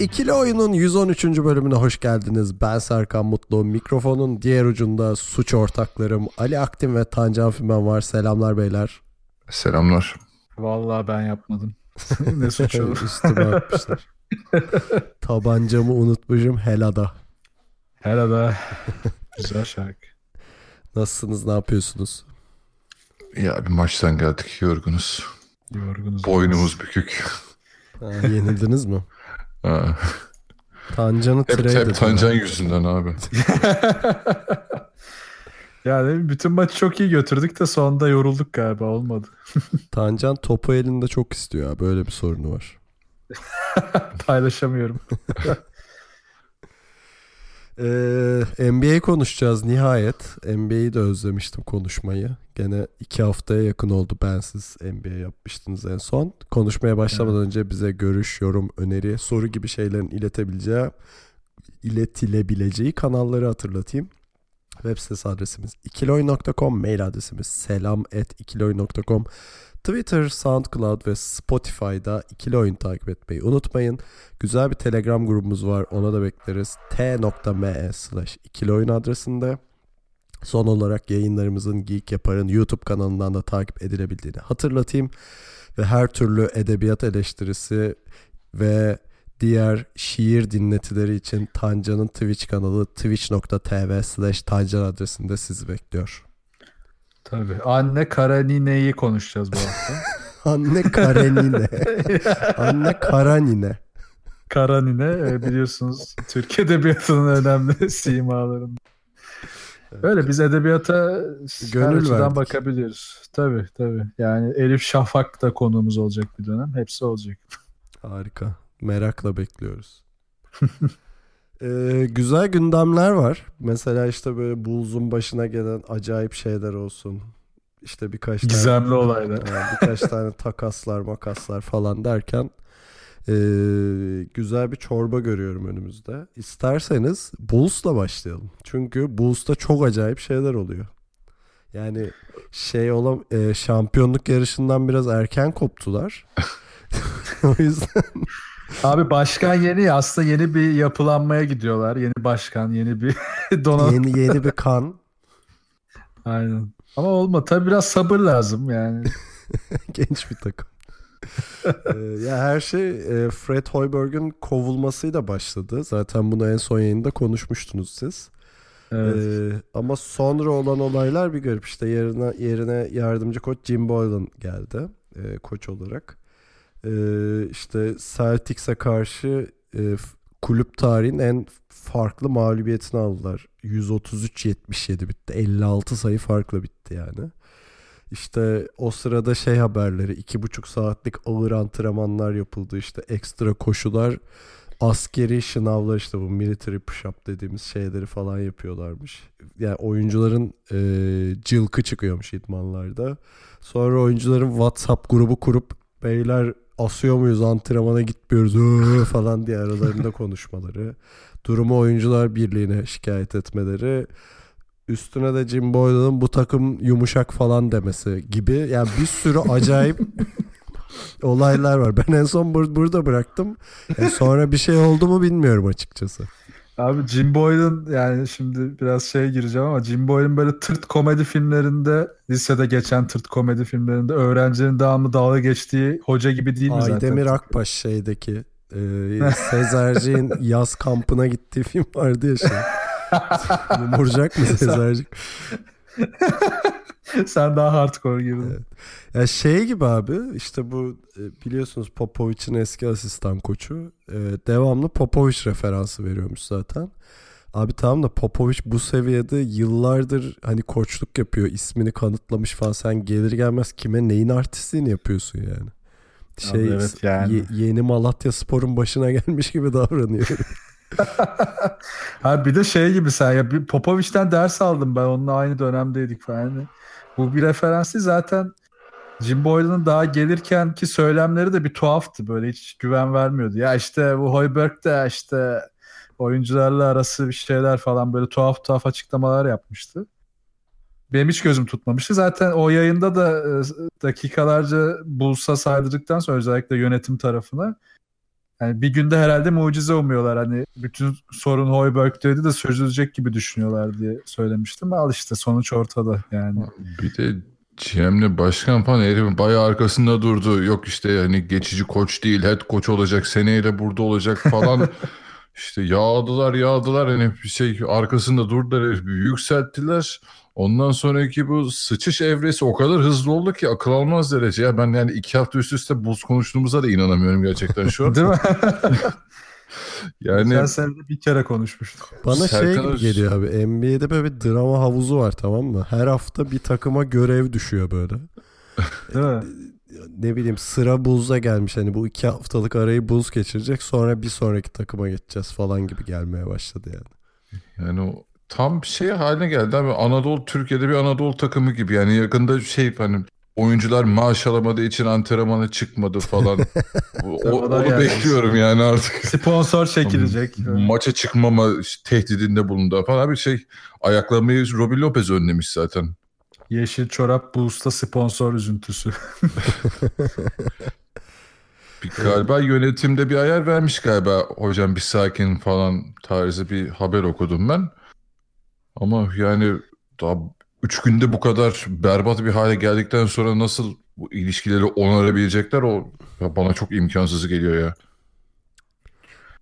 İkili Oyun'un 113. bölümüne hoş geldiniz. Ben Serkan Mutlu. Mikrofonun diğer ucunda suç ortaklarım Ali Aktin ve Tancan Fümen var. Selamlar beyler. Selamlar. Vallahi ben yapmadım. ne suç olur. Üstüme atmışlar. Tabancamı unutmuşum helada. Herhalde. Güzel şarkı. Nasılsınız ne yapıyorsunuz? Ya bir maçtan geldik yorgunuz. Yorgunuz. Boynumuz bükük. Ha, yenildiniz mi? Ha. Tancan'ı Hep, trade hep. Tancan yüzünden abi. yani bütün maçı çok iyi götürdük de sonunda yorulduk galiba olmadı. Tancan topu elinde çok istiyor. ya, Böyle bir sorunu var. Paylaşamıyorum. Ee, NBA konuşacağız nihayet. NBA'yi de özlemiştim konuşmayı. Gene iki haftaya yakın oldu bensiz NBA yapmıştınız en son. Konuşmaya başlamadan önce bize görüş, yorum, öneri, soru gibi şeylerin iletebileceği, iletilebileceği kanalları hatırlatayım. Web sitesi adresimiz ikiloy.com, mail adresimiz selam at ikiloy.com. Twitter, SoundCloud ve Spotify'da ikili oyun takip etmeyi unutmayın. Güzel bir Telegram grubumuz var. Ona da bekleriz. t.me slash ikili oyun adresinde. Son olarak yayınlarımızın Geek Yapar'ın YouTube kanalından da takip edilebildiğini hatırlatayım. Ve her türlü edebiyat eleştirisi ve diğer şiir dinletileri için Tancan'ın Twitch kanalı twitch.tv slash Tancan adresinde sizi bekliyor. Tabii. Anne Karanine'yi konuşacağız bu hafta. Anne Karenine. Anne Karanine. Karanine e, biliyorsunuz Türk Edebiyatı'nın önemli simalarından. Öyle biz edebiyata Gönül verdik. bakabiliriz. Tabii tabii. Yani Elif Şafak da konuğumuz olacak bir dönem. Hepsi olacak. Harika. Merakla bekliyoruz. Ee, güzel gündemler var. Mesela işte böyle Bulls'un başına gelen acayip şeyler olsun. İşte birkaç tane, Gizemli olaylar. Yani birkaç tane takaslar makaslar falan derken ee, güzel bir çorba görüyorum önümüzde. İsterseniz Bulls'la başlayalım. Çünkü Bulls'ta çok acayip şeyler oluyor. Yani şey olan e, şampiyonluk yarışından biraz erken koptular. o yüzden Abi başkan yeni ya. Aslında yeni bir yapılanmaya gidiyorlar. Yeni başkan, yeni bir donanım. yeni yeni bir kan Aynen. Ama olma. Tabii biraz sabır lazım yani. genç bir takım. Ee, ya her şey e, Fred Hoiberg'in kovulmasıyla başladı. Zaten bunu en son yayında konuşmuştunuz siz. Evet. Ee, ama sonra olan olaylar bir garip. İşte yerine yerine yardımcı koç Jim Boylan geldi e, koç olarak. Ee, işte Celtics'e karşı e, kulüp tarihin en farklı mağlubiyetini aldılar. 133-77 bitti. 56 sayı farklı bitti yani. İşte o sırada şey haberleri iki buçuk saatlik ağır antrenmanlar yapıldı işte ekstra koşular askeri şınavlar işte bu military push-up dediğimiz şeyleri falan yapıyorlarmış. Yani oyuncuların e, cılkı çıkıyormuş idmanlarda. Sonra oyuncuların WhatsApp grubu kurup beyler asıyor muyuz antrenmana gitmiyoruz falan diye aralarında konuşmaları. Durumu oyuncular birliğine şikayet etmeleri. Üstüne de Jim Boylan'ın bu takım yumuşak falan demesi gibi. Yani bir sürü acayip olaylar var. Ben en son bur- burada bıraktım. E sonra bir şey oldu mu bilmiyorum açıkçası. Abi Jim Boylan yani şimdi biraz şeye gireceğim ama Jim Boylan böyle tırt komedi filmlerinde lisede geçen tırt komedi filmlerinde öğrencilerin devamlı dalga geçtiği hoca gibi değil mi zaten? Aydemir Akbaş şeydeki e, Sezerci'nin yaz kampına gittiği film vardı ya şey. Yumurcak mı Sezercik? Sen daha hardcore girdin. Ya şey gibi abi işte bu e, biliyorsunuz Popovic'in eski asistan koçu e, devamlı Popovic referansı veriyormuş zaten. Abi tamam da Popovic bu seviyede yıllardır hani koçluk yapıyor ismini kanıtlamış falan sen gelir gelmez kime neyin artistliğini yapıyorsun yani. Şey Abi evet yani. ye- yeni Malatya Spor'un başına gelmiş gibi davranıyor. ha bir de şey gibi sen ya bir Popovic'ten ders aldım ben onunla aynı dönemdeydik falan. Bu bir referans değil zaten Jim Boylan'ın daha gelirken ki söylemleri de bir tuhaftı böyle hiç güven vermiyordu. Ya işte bu Hoiberg de işte oyuncularla arası bir şeyler falan böyle tuhaf tuhaf açıklamalar yapmıştı. Benim hiç gözüm tutmamıştı. Zaten o yayında da e, dakikalarca Bulls'a saydırdıktan sonra özellikle yönetim tarafına yani bir günde herhalde mucize umuyorlar. Hani bütün sorun Hoiberg'teydi de çözülecek gibi düşünüyorlar diye söylemiştim. Al işte sonuç ortada yani. Bir de GM'le başkan falan herifin bayağı arkasında durdu. Yok işte hani geçici koç değil head koç olacak seneyle burada olacak falan. işte yağdılar yağdılar hani bir şey arkasında durdular herifi yükselttiler. Ondan sonraki bu sıçış evresi o kadar hızlı oldu ki akıl almaz derece. Ya ben yani iki hafta üst üste buz konuştuğumuza da inanamıyorum gerçekten şu an. Değil mi? yani Sen seninle bir kere konuşmuştuk. Bana şey Serkan gibi Öz- geliyor abi. NBA'de böyle bir drama havuzu var tamam mı? Her hafta bir takıma görev düşüyor böyle. Değil mi? Ne bileyim sıra Bulls'a gelmiş. Hani bu iki haftalık arayı Bulls geçirecek. Sonra bir sonraki takıma geçeceğiz falan gibi gelmeye başladı yani. Yani o tam şey haline geldi abi. Anadolu Türkiye'de bir Anadolu takımı gibi. Yani yakında şey hani oyuncular maaş alamadığı için antrenmana çıkmadı falan. o, onu geldi. bekliyorum yani artık. Sponsor çekilecek. Maça çıkmama tehdidinde bulundu falan bir şey. Ayaklamayı Robin Lopez önlemiş zaten. Yeşil çorap Bulls'ta sponsor üzüntüsü. Bir, galiba yönetimde bir ayar vermiş galiba hocam bir sakin falan tarzı bir haber okudum ben. Ama yani daha üç günde bu kadar berbat bir hale geldikten sonra nasıl bu ilişkileri onarabilecekler o bana çok imkansız geliyor ya.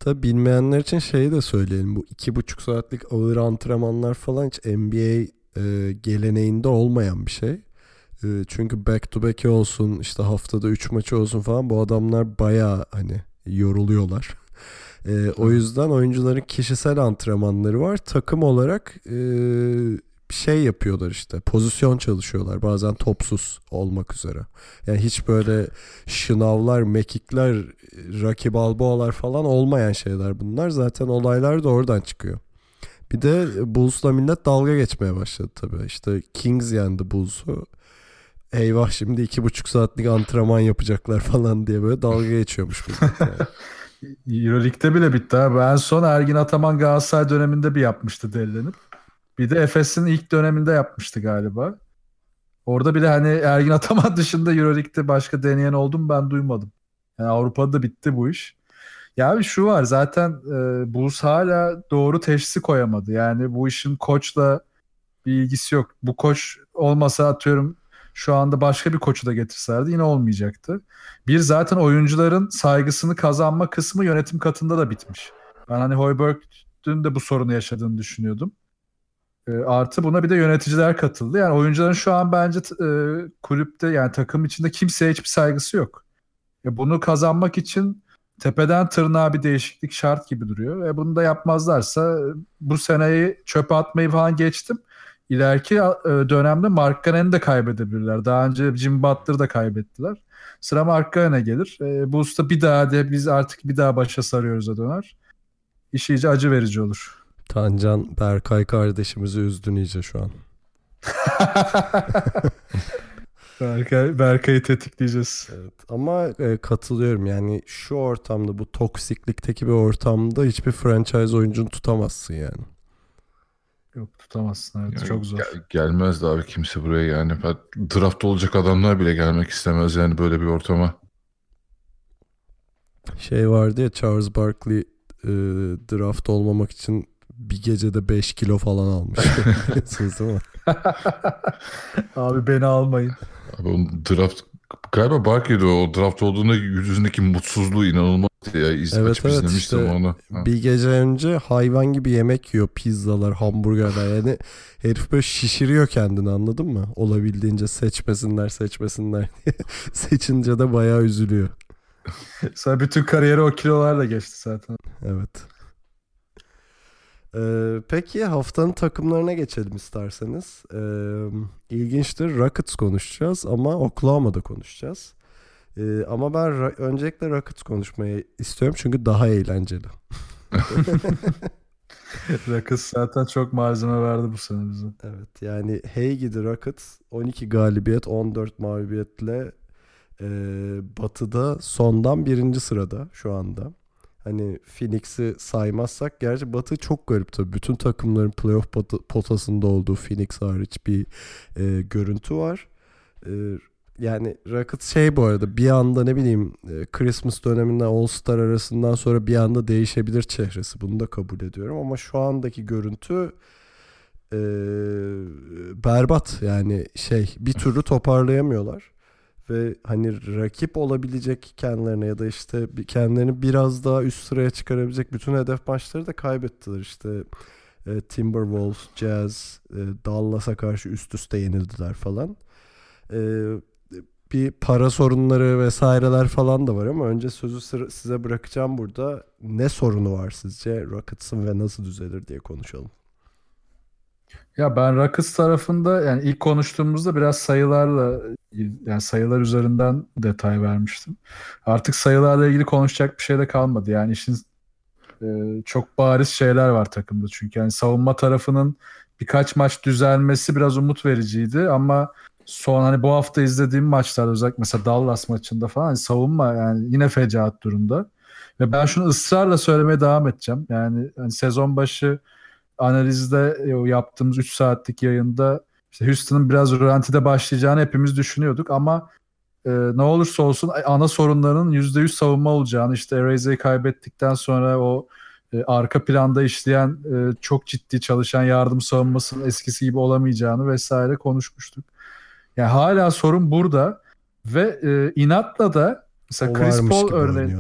Tabi bilmeyenler için şeyi de söyleyelim. Bu iki buçuk saatlik ağır antrenmanlar falan hiç NBA e, geleneğinde olmayan bir şey. E, çünkü back to back olsun işte haftada 3 maçı olsun falan bu adamlar baya hani yoruluyorlar. E, o yüzden oyuncuların kişisel antrenmanları var. Takım olarak e, şey yapıyorlar işte. Pozisyon çalışıyorlar. Bazen topsuz olmak üzere. Yani hiç böyle şınavlar, mekikler, Rocky Balboa'lar falan olmayan şeyler bunlar. Zaten olaylar da oradan çıkıyor. Bir de Bulls'la millet dalga geçmeye başladı tabii. İşte Kings yendi Bulls'u. Eyvah şimdi iki buçuk saatlik antrenman yapacaklar falan diye böyle dalga geçiyormuş millet. yani. Euroleague'de bile bitti abi. En son Ergin Ataman Galatasaray döneminde bir yapmıştı delilenip. Bir de Efes'in ilk döneminde yapmıştı galiba. Orada bile hani Ergin Ataman dışında Euroleague'de başka deneyen oldu mu ben duymadım. Yani Avrupa'da da bitti bu iş. Ya abi şu var zaten e, Bulls hala doğru teşhisi koyamadı. Yani bu işin koçla bir ilgisi yok. Bu koç olmasa atıyorum şu anda başka bir koçu da getirselerdi yine olmayacaktı. Bir zaten oyuncuların saygısını kazanma kısmı yönetim katında da bitmiş. Ben hani Hoiberg'ün de bu sorunu yaşadığını düşünüyordum. E, artı buna bir de yöneticiler katıldı. Yani oyuncuların şu an bence e, kulüpte yani takım içinde kimseye hiçbir saygısı yok. E, bunu kazanmak için tepeden tırnağa bir değişiklik şart gibi duruyor. Ve bunu da yapmazlarsa e, bu seneyi çöpe atmayı falan geçtim. İleriki e, dönemde Mark Canon'u da kaybedebilirler. Daha önce Jim Butler'ı da kaybettiler. Sıra Mark Canon'a gelir. E, bu usta bir daha de biz artık bir daha başa sarıyoruz'a döner. İş iyice acı verici olur. Tancan Berkay kardeşimizi üzdün iyice şu an. Berkay, Berkay'ı tetikleyeceğiz. Evet. Ama e, katılıyorum yani şu ortamda bu toksiklikteki bir ortamda hiçbir franchise oyuncunu tutamazsın yani. Yok tutamazsın evet Yani çok zor. gel- gelmez de abi kimse buraya yani. Draft olacak adamlar bile gelmek istemez yani böyle bir ortama. Şey vardı ya Charles Barkley e, draft olmamak için bir gecede 5 kilo falan almış. Biliyorsunuz değil mi? Abi beni almayın. Abi onun draft galiba Barkley'di o. O draft olduğunda yüzündeki mutsuzluğu inanılmazdı ya. İz, Evet, açıp evet, işte onu. Ha. Bir gece önce hayvan gibi yemek yiyor. Pizzalar, hamburgerler. Yani herif böyle şişiriyor kendini anladın mı? Olabildiğince seçmesinler seçmesinler diye. Seçince de bayağı üzülüyor. Sonra bütün kariyeri o kilolarla geçti zaten. Evet. Ee, peki haftanın takımlarına geçelim isterseniz. Ee, ilginçtir. Rockets konuşacağız ama Oklahoma'da konuşacağız. Ee, ama ben ra- öncelikle Rockets konuşmayı istiyorum çünkü daha eğlenceli. Rockets zaten çok malzeme verdi bu sene bize. Evet yani hey gidi Rockets 12 galibiyet 14 mağlubiyetle e, batıda sondan birinci sırada şu anda. Hani Phoenix'i saymazsak gerçi Batı çok garip tabii. Bütün takımların playoff pot- potasında olduğu Phoenix hariç bir e, görüntü var. E, yani Rockets şey bu arada bir anda ne bileyim e, Christmas döneminde All Star arasından sonra bir anda değişebilir çehresi. Bunu da kabul ediyorum ama şu andaki görüntü e, berbat yani şey bir türlü toparlayamıyorlar ve hani rakip olabilecek kendilerine ya da işte kendilerini biraz daha üst sıraya çıkarabilecek bütün hedef maçları da kaybettiler işte e, Timberwolves, Jazz, e, Dallas'a karşı üst üste yenildiler falan. E, bir para sorunları vesaireler falan da var ama önce sözü size bırakacağım burada. Ne sorunu var sizce Rockets'ın ve nasıl düzelir diye konuşalım. Ya ben Rockets tarafında yani ilk konuştuğumuzda biraz sayılarla yani sayılar üzerinden detay vermiştim. Artık sayılarla ilgili konuşacak bir şey de kalmadı. Yani işin e, çok bariz şeyler var takımda çünkü yani savunma tarafının birkaç maç düzelmesi biraz umut vericiydi ama son hani bu hafta izlediğim maçlarda özellikle mesela Dallas maçında falan hani savunma yani yine fecaat durumda. Ve ben şunu ısrarla söylemeye devam edeceğim. Yani hani sezon başı analizde e, yaptığımız 3 saatlik yayında işte Houston'ın biraz rölantide başlayacağını hepimiz düşünüyorduk ama e, ne olursa olsun ana sorunlarının %100 savunma olacağını işte Eraze'yi kaybettikten sonra o e, arka planda işleyen e, çok ciddi çalışan yardım savunmasının eskisi gibi olamayacağını vesaire konuşmuştuk. Yani hala sorun burada ve e, inatla da mesela O Chris Paul örneği.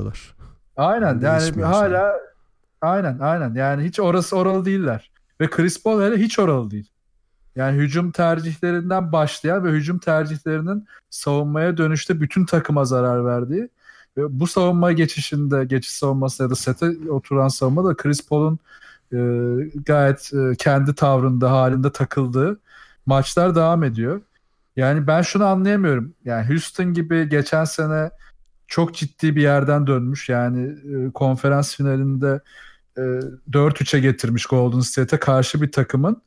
Aynen yani hala aynen aynen yani hiç orası oralı değiller. Ve Chris Paul hele hiç oralı değil. Yani hücum tercihlerinden başlayan ve hücum tercihlerinin savunmaya dönüşte bütün takıma zarar verdiği ve bu savunma geçişinde geçiş savunması ya da sete oturan savunma da Chris Paul'un e, gayet e, kendi tavrında halinde takıldığı maçlar devam ediyor. Yani ben şunu anlayamıyorum. Yani Houston gibi geçen sene çok ciddi bir yerden dönmüş. Yani e, konferans finalinde e, 4-3'e getirmiş Golden State'e karşı bir takımın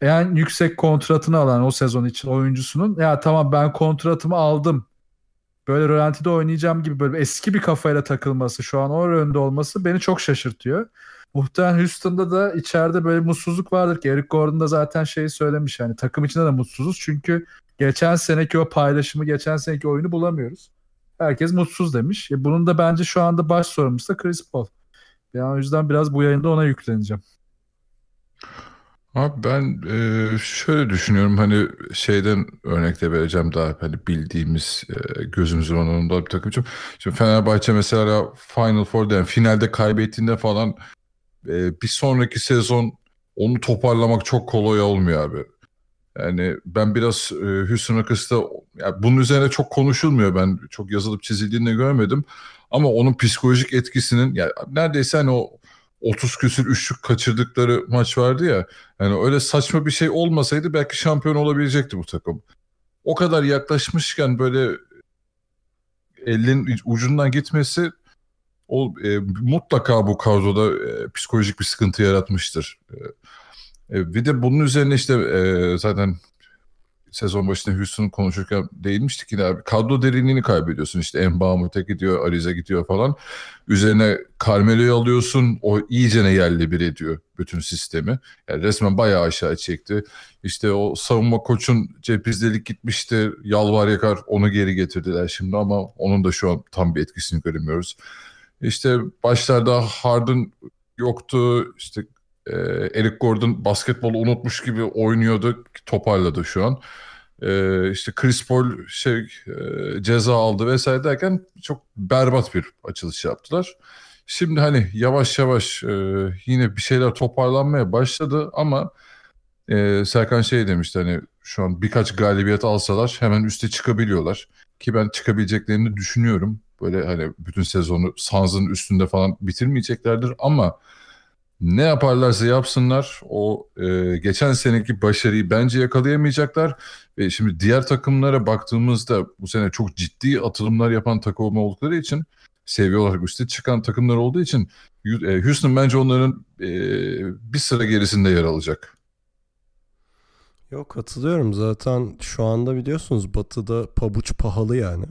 en yüksek kontratını alan o sezon için oyuncusunun ya tamam ben kontratımı aldım. Böyle rölantide oynayacağım gibi böyle eski bir kafayla takılması şu an o önde olması beni çok şaşırtıyor. Muhtemelen Houston'da da içeride böyle mutsuzluk vardır ki Eric Gordon da zaten şeyi söylemiş yani takım içinde de mutsuzuz çünkü geçen seneki o paylaşımı geçen seneki oyunu bulamıyoruz. Herkes mutsuz demiş. E bunun da bence şu anda baş sorumlusu da Chris Paul. Yani o yüzden biraz bu yayında ona yükleneceğim. Abi ben e, şöyle düşünüyorum hani şeyden örnek de vereceğim daha hani bildiğimiz e, gözümüzün önünde bir takım için. Şimdi Fenerbahçe mesela Final Four'da yani finalde kaybettiğinde falan e, bir sonraki sezon onu toparlamak çok kolay olmuyor abi. Yani ben biraz e, Houston Rockets'ta yani bunun üzerine çok konuşulmuyor ben çok yazılıp çizildiğini görmedim. Ama onun psikolojik etkisinin yani neredeyse hani o 30 küsür üçlük kaçırdıkları maç vardı ya. Yani öyle saçma bir şey olmasaydı belki şampiyon olabilecekti bu takım. O kadar yaklaşmışken böyle elin ucundan gitmesi o e, mutlaka bu kadroda e, psikolojik bir sıkıntı yaratmıştır. E, e, bir de bunun üzerine işte e, zaten sezon başında Houston konuşurken değinmiştik yine abi. Kadro derinliğini kaybediyorsun. İşte Embamute gidiyor, Arize gidiyor falan. Üzerine Carmelo'yu alıyorsun. O iyicene yerli bir ediyor bütün sistemi. Yani resmen bayağı aşağı çekti. İşte o savunma koçun cepizdelik gitmişti. Yalvar yakar onu geri getirdiler şimdi ama onun da şu an tam bir etkisini göremiyoruz. İşte başlarda Harden yoktu. İşte e, Eric Gordon basketbolu unutmuş gibi oynuyordu. Toparladı şu an. E, işte Chris Paul şey e, ceza aldı vesaire derken çok berbat bir açılış yaptılar. Şimdi hani yavaş yavaş e, yine bir şeyler toparlanmaya başladı ama e, Serkan şey demişti hani şu an birkaç galibiyet alsalar hemen üste çıkabiliyorlar. Ki ben çıkabileceklerini düşünüyorum. Böyle hani bütün sezonu Suns'ın üstünde falan bitirmeyeceklerdir ama ne yaparlarsa yapsınlar o e, geçen seneki başarıyı bence yakalayamayacaklar ve şimdi diğer takımlara baktığımızda bu sene çok ciddi atılımlar yapan takım oldukları için seviye olarak üste çıkan takımlar olduğu için e, Houston bence onların e, bir sıra gerisinde yer alacak. Yok katılıyorum zaten şu anda biliyorsunuz batıda pabuç pahalı yani.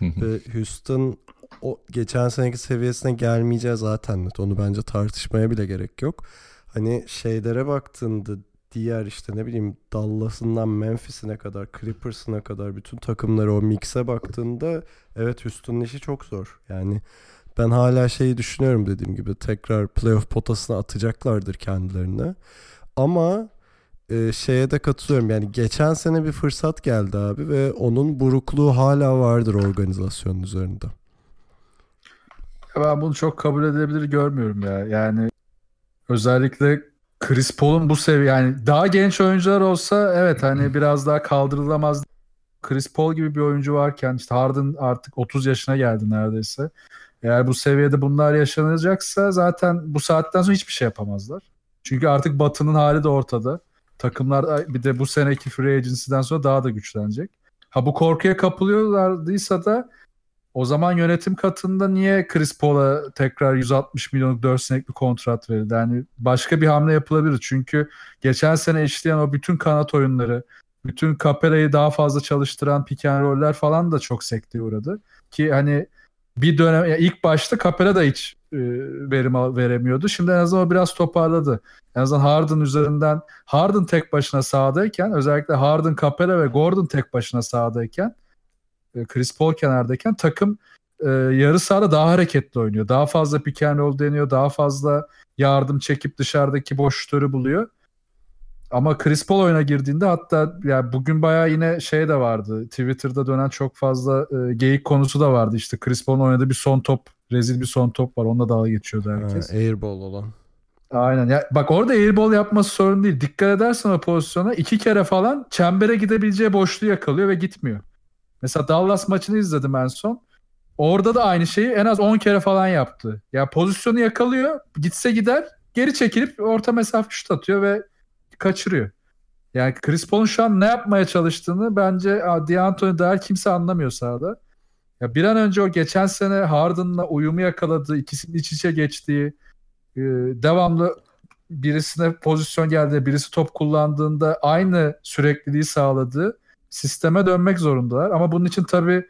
Ve Houston o geçen seneki seviyesine gelmeyeceği zaten net. Onu bence tartışmaya bile gerek yok. Hani şeylere baktığında diğer işte ne bileyim Dallas'ından Memphis'ine kadar, Clippers'ına kadar bütün takımları o mix'e baktığında evet Houston'un işi çok zor. Yani ben hala şeyi düşünüyorum dediğim gibi tekrar playoff potasına atacaklardır kendilerine. Ama e, şeye de katılıyorum. Yani geçen sene bir fırsat geldi abi ve onun burukluğu hala vardır organizasyonun üzerinde. Ben bunu çok kabul edilebilir görmüyorum ya. Yani özellikle Chris Paul'un bu seviye yani daha genç oyuncular olsa evet hani biraz daha kaldırılamaz. Chris Paul gibi bir oyuncu varken işte Harden artık 30 yaşına geldi neredeyse. Eğer bu seviyede bunlar yaşanacaksa zaten bu saatten sonra hiçbir şey yapamazlar. Çünkü artık Batı'nın hali de ortada. Takımlar bir de bu seneki free agency'den sonra daha da güçlenecek. Ha bu korkuya kapılıyorlardıysa da o zaman yönetim katında niye Chris Paul'a tekrar 160 milyonluk 4 senelik bir kontrat verildi? Yani başka bir hamle yapılabilir. Çünkü geçen sene işleyen o bütün kanat oyunları, bütün Capella'yı daha fazla çalıştıran pick and roll'ler falan da çok sekteye uğradı. Ki hani bir dönem yani ilk başta Capella da hiç e, verim veremiyordu. Şimdi en azından o biraz toparladı. En azından Harden üzerinden Harden tek başına sahadayken özellikle Harden, Capella ve Gordon tek başına sahadayken Chris Paul kenardayken takım e, yarı sahada daha hareketli oynuyor. Daha fazla pick and roll deniyor. Daha fazla yardım çekip dışarıdaki boşlukları buluyor. Ama Chris Paul oyuna girdiğinde hatta yani bugün bayağı yine şey de vardı. Twitter'da dönen çok fazla e, geyik konusu da vardı. İşte Chris Paul'un oynadığı bir son top, rezil bir son top var. Onunla dalga geçiyordu herkes. Ha, airball olan. Aynen. Ya, bak orada airball yapması sorun değil. Dikkat edersen o pozisyona iki kere falan çembere gidebileceği boşluğu yakalıyor ve gitmiyor. Mesela Dallas maçını izledim en son. Orada da aynı şeyi en az 10 kere falan yaptı. Ya pozisyonu yakalıyor, gitse gider, geri çekilip orta mesafe şut atıyor ve kaçırıyor. Yani Chris Paul'un şu an ne yapmaya çalıştığını bence D'Antoni dahil kimse anlamıyor sahada. Ya bir an önce o geçen sene Harden'la uyumu yakaladığı, ikisinin iç içe geçtiği, e, devamlı birisine pozisyon geldiğinde, birisi top kullandığında aynı sürekliliği sağladığı sisteme dönmek zorundalar. Ama bunun için tabii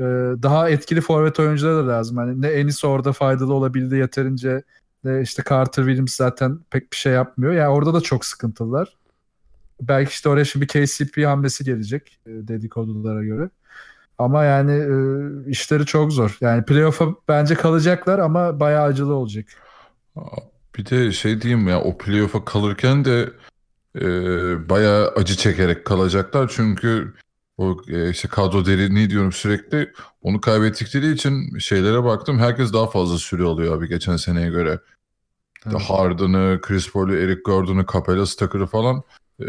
e, daha etkili forvet oyuncular da lazım. Yani ne Enis orada faydalı olabildi yeterince ne işte Carter Williams zaten pek bir şey yapmıyor. Yani orada da çok sıkıntılar. Belki işte oraya şimdi KCP hamlesi gelecek e, dedikodulara göre. Ama yani e, işleri çok zor. Yani playoff'a bence kalacaklar ama bayağı acılı olacak. Bir de şey diyeyim ya o playoff'a kalırken de e, bayağı acı çekerek kalacaklar. Çünkü o e, işte kadro derinliği diyorum sürekli onu kaybettikleri için şeylere baktım. Herkes daha fazla süre alıyor abi geçen seneye göre. Evet. Harden'ı, Chris Paul'u, Eric Gordon'u, Capella Tucker'ı falan e,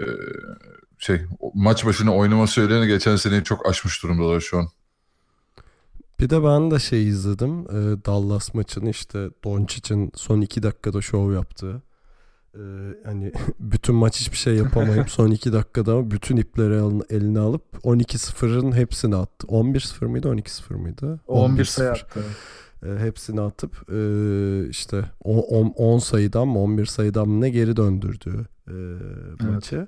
şey maç başına oynama sürelerini geçen seneyi çok aşmış durumdalar şu an. Bir de ben de şey izledim. E, Dallas maçını işte Doncic'in son iki dakikada şov yaptığı. E, hani bütün maç hiçbir şey yapamayıp son iki dakikada bütün ipleri eline alıp 12-0'ın hepsini attı. 11-0 mıydı 12-0 mıydı? 11 sayı attı. E, hepsini atıp e, işte 10, 10 sayıdan mı 11 sayıdan mı ne geri döndürdü e, maçı. Evet.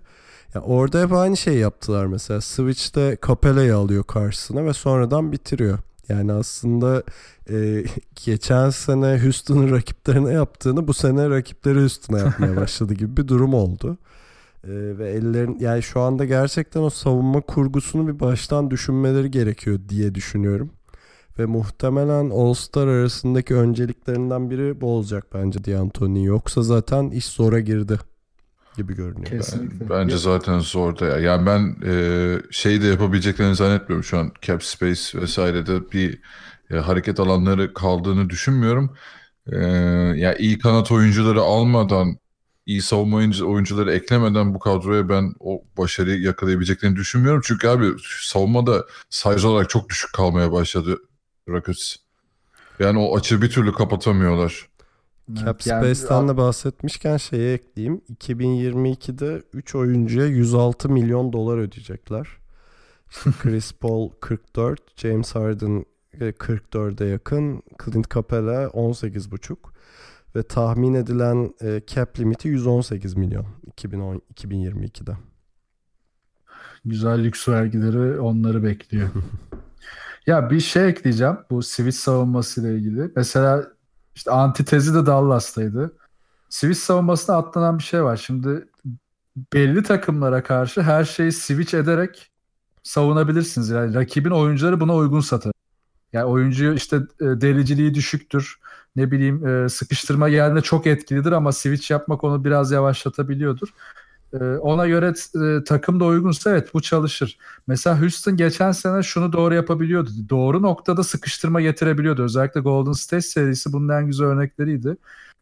Yani orada hep aynı şey yaptılar mesela. Switch'te Capella'yı alıyor karşısına ve sonradan bitiriyor. Yani aslında e, geçen sene Houston'ın rakiplerine yaptığını bu sene rakipleri Houston'a yapmaya başladı gibi bir durum oldu. E, ve ellerin yani şu anda gerçekten o savunma kurgusunu bir baştan düşünmeleri gerekiyor diye düşünüyorum. Ve muhtemelen All-Star arasındaki önceliklerinden biri bu olacak bence D'Antoni. Yoksa zaten iş zora girdi gibi görünüyor. Kesinlikle. Ben, bence zaten zorda ya. Yani ben e, şey de yapabileceklerini zannetmiyorum şu an. Cap space vesairede bir e, hareket alanları kaldığını düşünmüyorum. E, ya yani iyi kanat oyuncuları almadan iyi savunma oyuncuları eklemeden bu kadroya ben o başarıyı yakalayabileceklerini düşünmüyorum. Çünkü abi savunmada size olarak çok düşük kalmaya başladı Rockets. Yani o açığı bir türlü kapatamıyorlar. Cap Space'ten de bahsetmişken şeye ekleyeyim. 2022'de 3 oyuncuya 106 milyon dolar ödeyecekler. İşte Chris Paul 44, James Harden 44'e yakın, Clint Capella 18,5. ve tahmin edilen e, cap limiti 118 milyon 2010 2022'de. Güzel lüks vergileri onları bekliyor. ya bir şey ekleyeceğim bu switch savunması ile ilgili. Mesela işte antitezi de Dallas'taydı. Switch savunmasına atlanan bir şey var. Şimdi belli takımlara karşı her şeyi switch ederek savunabilirsiniz. Yani rakibin oyuncuları buna uygun satar. Yani oyuncu işte e, deliciliği düşüktür. Ne bileyim e, sıkıştırma geldiğinde çok etkilidir ama switch yapmak onu biraz yavaşlatabiliyordur. E, ona göre e, takım da uygunsa evet bu çalışır. Mesela Houston geçen sene şunu doğru yapabiliyordu. Doğru noktada sıkıştırma getirebiliyordu. Özellikle Golden State serisi bunun en güzel örnekleriydi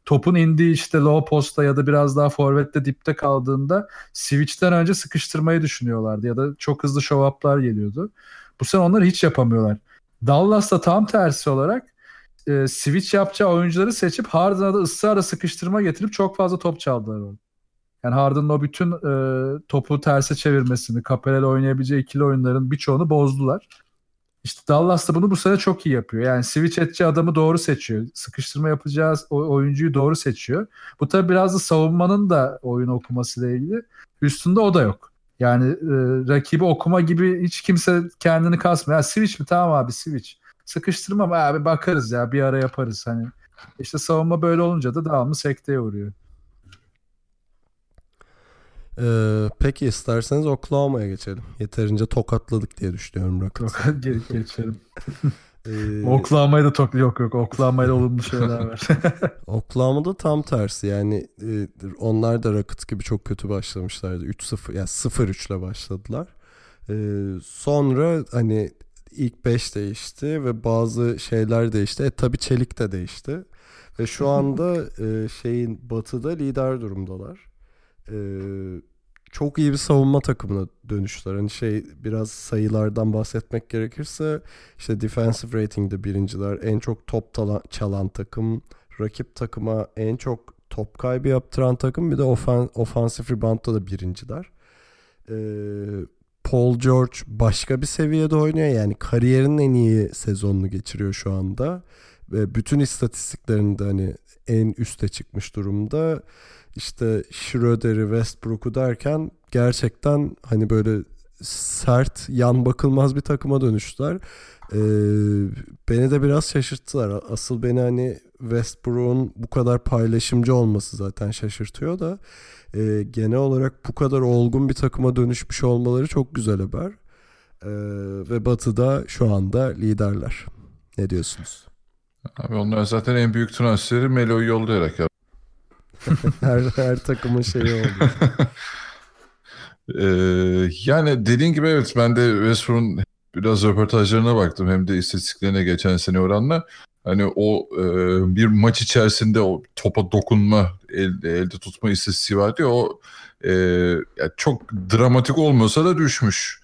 topun indiği işte low posta ya da biraz daha forvette dipte kaldığında switch'ten önce sıkıştırmayı düşünüyorlardı ya da çok hızlı show geliyordu. Bu sene onları hiç yapamıyorlar. Dallas'ta tam tersi olarak e, switch yapacağı oyuncuları seçip Harden'a da ısrarla sıkıştırma getirip çok fazla top çaldılar orada. Yani Harden'ın o bütün e, topu terse çevirmesini, Capela'yla oynayabileceği ikili oyunların birçoğunu bozdular. İşte Dallas da bunu bu sene çok iyi yapıyor. Yani switch edeceği adamı doğru seçiyor. Sıkıştırma yapacağı oyuncuyu doğru seçiyor. Bu tabii biraz da savunmanın da oyun okumasıyla ilgili. Üstünde o da yok. Yani e, rakibi okuma gibi hiç kimse kendini kasmıyor. Ya switch mi? Tamam abi switch. Sıkıştırma mı? Abi bakarız ya bir ara yaparız. Hani işte savunma böyle olunca da devamlı sekteye uğruyor. Ee, peki isterseniz Oklahoma'ya geçelim. Yeterince tokatladık diye düşünüyorum Rockets. Geri geçelim. ee, Oklahoma'ya da tok yok yok. Oklahoma'ya olumlu şeyler var. Oklahoma'da tam tersi yani e, onlar da Rockets gibi çok kötü başlamışlardı. 3-0 yani 0-3 ile başladılar. Ee, sonra hani ilk 5 değişti ve bazı şeyler değişti. E tabi Çelik de değişti. Ve şu anda e, şeyin batıda lider durumdalar e, çok iyi bir savunma takımına dönüştüler. Hani şey biraz sayılardan bahsetmek gerekirse işte defensive rating'de birinciler. En çok top talan, çalan takım. Rakip takıma en çok top kaybı yaptıran takım. Bir de ofen, offensive rebound'da da birinciler. Ee, Paul George başka bir seviyede oynuyor. Yani kariyerinin en iyi sezonunu geçiriyor şu anda. Ve bütün istatistiklerinde hani en üste çıkmış durumda işte Schroeder'i, Westbrook'u derken gerçekten hani böyle sert, yan bakılmaz bir takıma dönüştüler. Ee, beni de biraz şaşırttılar. Asıl beni hani Westbrook'un bu kadar paylaşımcı olması zaten şaşırtıyor da e, genel olarak bu kadar olgun bir takıma dönüşmüş olmaları çok güzel haber. Ee, ve Batı'da şu anda liderler. Ne diyorsunuz? Abi onlar zaten en büyük transferi Melo'yu yollayarak yaptı her, her takımın şeyi oldu. ee, yani dediğin gibi evet ben de Westbrook'un biraz röportajlarına baktım hem de istatistiklerine geçen sene oranla. Hani o e, bir maç içerisinde o topa dokunma, elde, elde tutma istatistiği vardı ya o e, yani çok dramatik olmasa da düşmüş.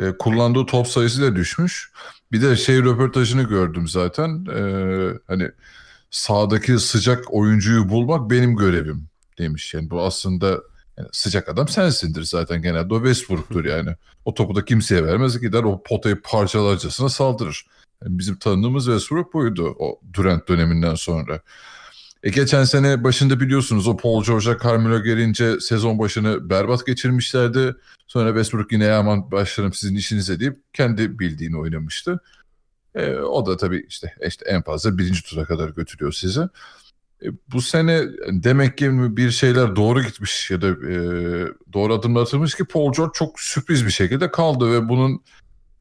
E, kullandığı top sayısı da düşmüş. Bir de şey röportajını gördüm zaten. E, hani sağdaki sıcak oyuncuyu bulmak benim görevim demiş. Yani bu aslında yani sıcak adam sensindir zaten genelde o Westbrook'tur yani. O topu da kimseye vermez gider o potayı parçalarcasına saldırır. Yani bizim tanıdığımız Westbrook buydu o Durant döneminden sonra. E geçen sene başında biliyorsunuz o Paul George'a Carmelo gelince sezon başını berbat geçirmişlerdi. Sonra Westbrook yine aman başlarım sizin işinize deyip kendi bildiğini oynamıştı. E, o da tabii işte, işte en fazla birinci tura kadar götürüyor sizi. E, bu sene demek ki bir şeyler doğru gitmiş ya da e, doğru adımlar atılmış ki Paul George çok sürpriz bir şekilde kaldı ve bunun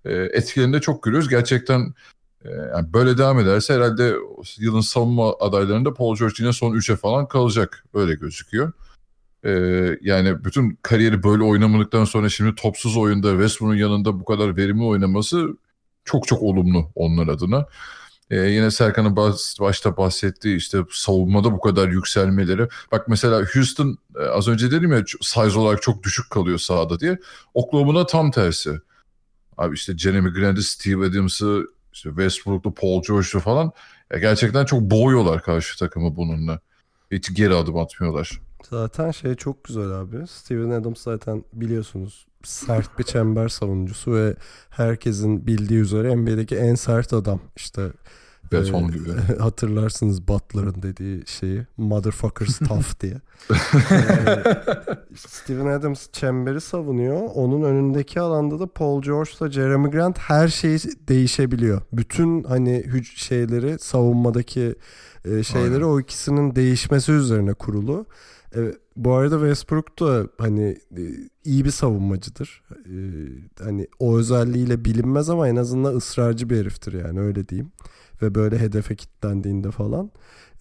e, etkilerini de çok görüyoruz. Gerçekten yani böyle devam ederse herhalde yılın savunma adaylarında Paul George yine son 3'e falan kalacak. Öyle gözüküyor. E, yani bütün kariyeri böyle oynamadıktan sonra şimdi topsuz oyunda Westbrook'un yanında bu kadar verimli oynaması çok çok olumlu onlar adına. Ee, yine Serkan'ın başta bahsettiği işte savunmada bu kadar yükselmeleri. Bak mesela Houston e, az önce dedim ya size olarak çok düşük kalıyor sahada diye. Oklahoma'da tam tersi. Abi işte Jeremy Grant'ı, Steve Adams'ı, işte Westbrook'lu, Paul George'lu falan. Ya gerçekten çok boğuyorlar karşı takımı bununla. Hiç geri adım atmıyorlar. Zaten şey çok güzel abi. Steven Adams zaten biliyorsunuz sert bir çember savunucusu ve herkesin bildiği üzere NBA'deki en sert adam. İşte Beton Ee, gibi. Hatırlarsınız Butler'ın dediği şeyi. Motherfuckers tough diye. Ee, Steven Adams çemberi savunuyor. Onun önündeki alanda da Paul George'la Jeremy Grant her şey değişebiliyor. Bütün hani hüc şeyleri savunmadaki e, şeyleri Aynen. o ikisinin değişmesi üzerine kurulu. E, bu arada Westbrook da hani e, iyi bir savunmacıdır. E, hani o özelliğiyle bilinmez ama en azından ısrarcı bir heriftir yani öyle diyeyim. Ve böyle hedefe kilitlendiğinde falan.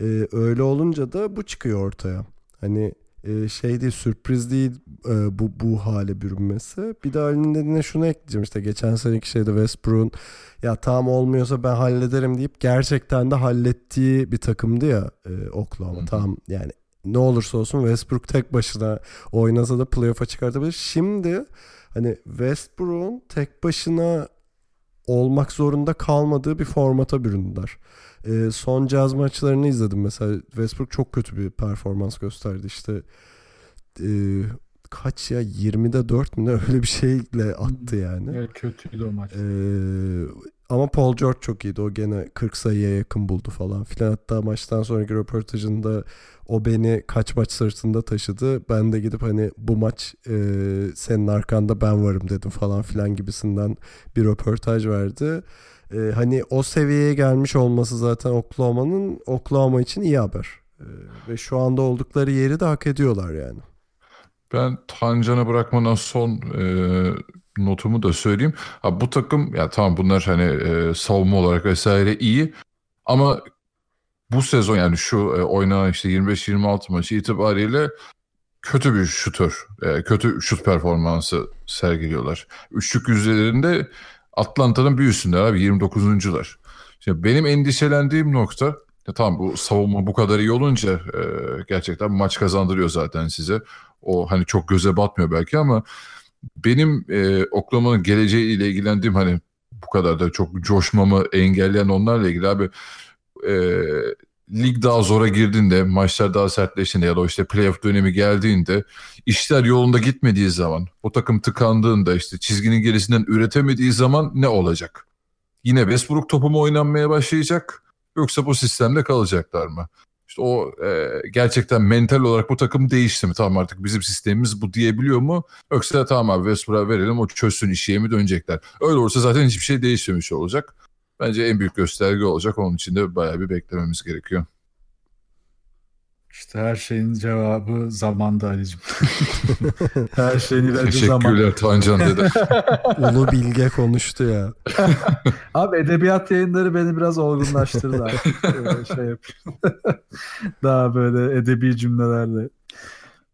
E, öyle olunca da bu çıkıyor ortaya. Hani e, şey değil sürpriz değil e, bu bu hale bürünmesi. Bir de Ali'nin dediğine şunu ekleyeceğim işte geçen seneki şeyde Westbrook'un ya tamam olmuyorsa ben hallederim deyip gerçekten de hallettiği bir takımdı ya e, Oklahoma. Tamam yani ne olursa olsun Westbrook tek başına oynasa da playoff'a çıkartabilir. Şimdi hani Westbrook'un tek başına olmak zorunda kalmadığı bir formata büründüler. Ee, son caz maçlarını izledim mesela. Westbrook çok kötü bir performans gösterdi. İşte e, kaç ya 20'de 4 mü ne öyle bir şeyle attı yani. Evet, kötüydü o maç. Ee, ama Paul George çok iyiydi. O gene 40 sayıya yakın buldu falan filan. Hatta maçtan sonraki röportajında o beni kaç maç sırtında taşıdı. Ben de gidip hani bu maç e, senin arkanda ben varım dedim falan filan gibisinden bir röportaj verdi. E, hani o seviyeye gelmiş olması zaten Oklahoma'nın Oklahoma için iyi haber. E, ve şu anda oldukları yeri de hak ediyorlar yani. Ben Tancan'a bırakmadan son e, notumu da söyleyeyim. Ha, bu takım ya tamam bunlar hani e, savunma olarak vesaire iyi ama bu sezon yani şu e, oynanan işte 25-26 maçı itibariyle kötü bir şutör, e, kötü şut performansı sergiliyorlar. Üçlük yüzdelerinde Atlanta'nın bir üstünde abi 29'uncular. Şimdi benim endişelendiğim nokta ya tamam bu savunma bu kadar iyi olunca e, gerçekten maç kazandırıyor zaten size. O hani çok göze batmıyor belki ama benim e, Oklahoma'nın geleceğiyle ilgilendiğim hani bu kadar da çok coşmamı engelleyen onlarla ilgili abi e, lig daha zora girdiğinde maçlar daha sertleştiğinde ya da işte playoff dönemi geldiğinde işler yolunda gitmediği zaman o takım tıkandığında işte çizginin gerisinden üretemediği zaman ne olacak? Yine Westbrook topu mu oynanmaya başlayacak yoksa bu sistemde kalacaklar mı? İşte o e, gerçekten mental olarak bu takım değişti mi? Tamam artık bizim sistemimiz bu diyebiliyor mu? Yoksa tamam abi Westbrook'a verelim o çözsün işiye mi dönecekler? Öyle olursa zaten hiçbir şey değişmemiş olacak. Bence en büyük gösterge olacak. Onun için de bayağı bir beklememiz gerekiyor. İşte her şeyin cevabı zamanda Ali'cim. her şeyin ilacı zaman. Teşekkürler Tancan dedi. Ulu Bilge konuştu ya. Abi edebiyat yayınları beni biraz olgunlaştırdı artık. Ee, şey yapayım. Daha böyle edebi cümlelerle.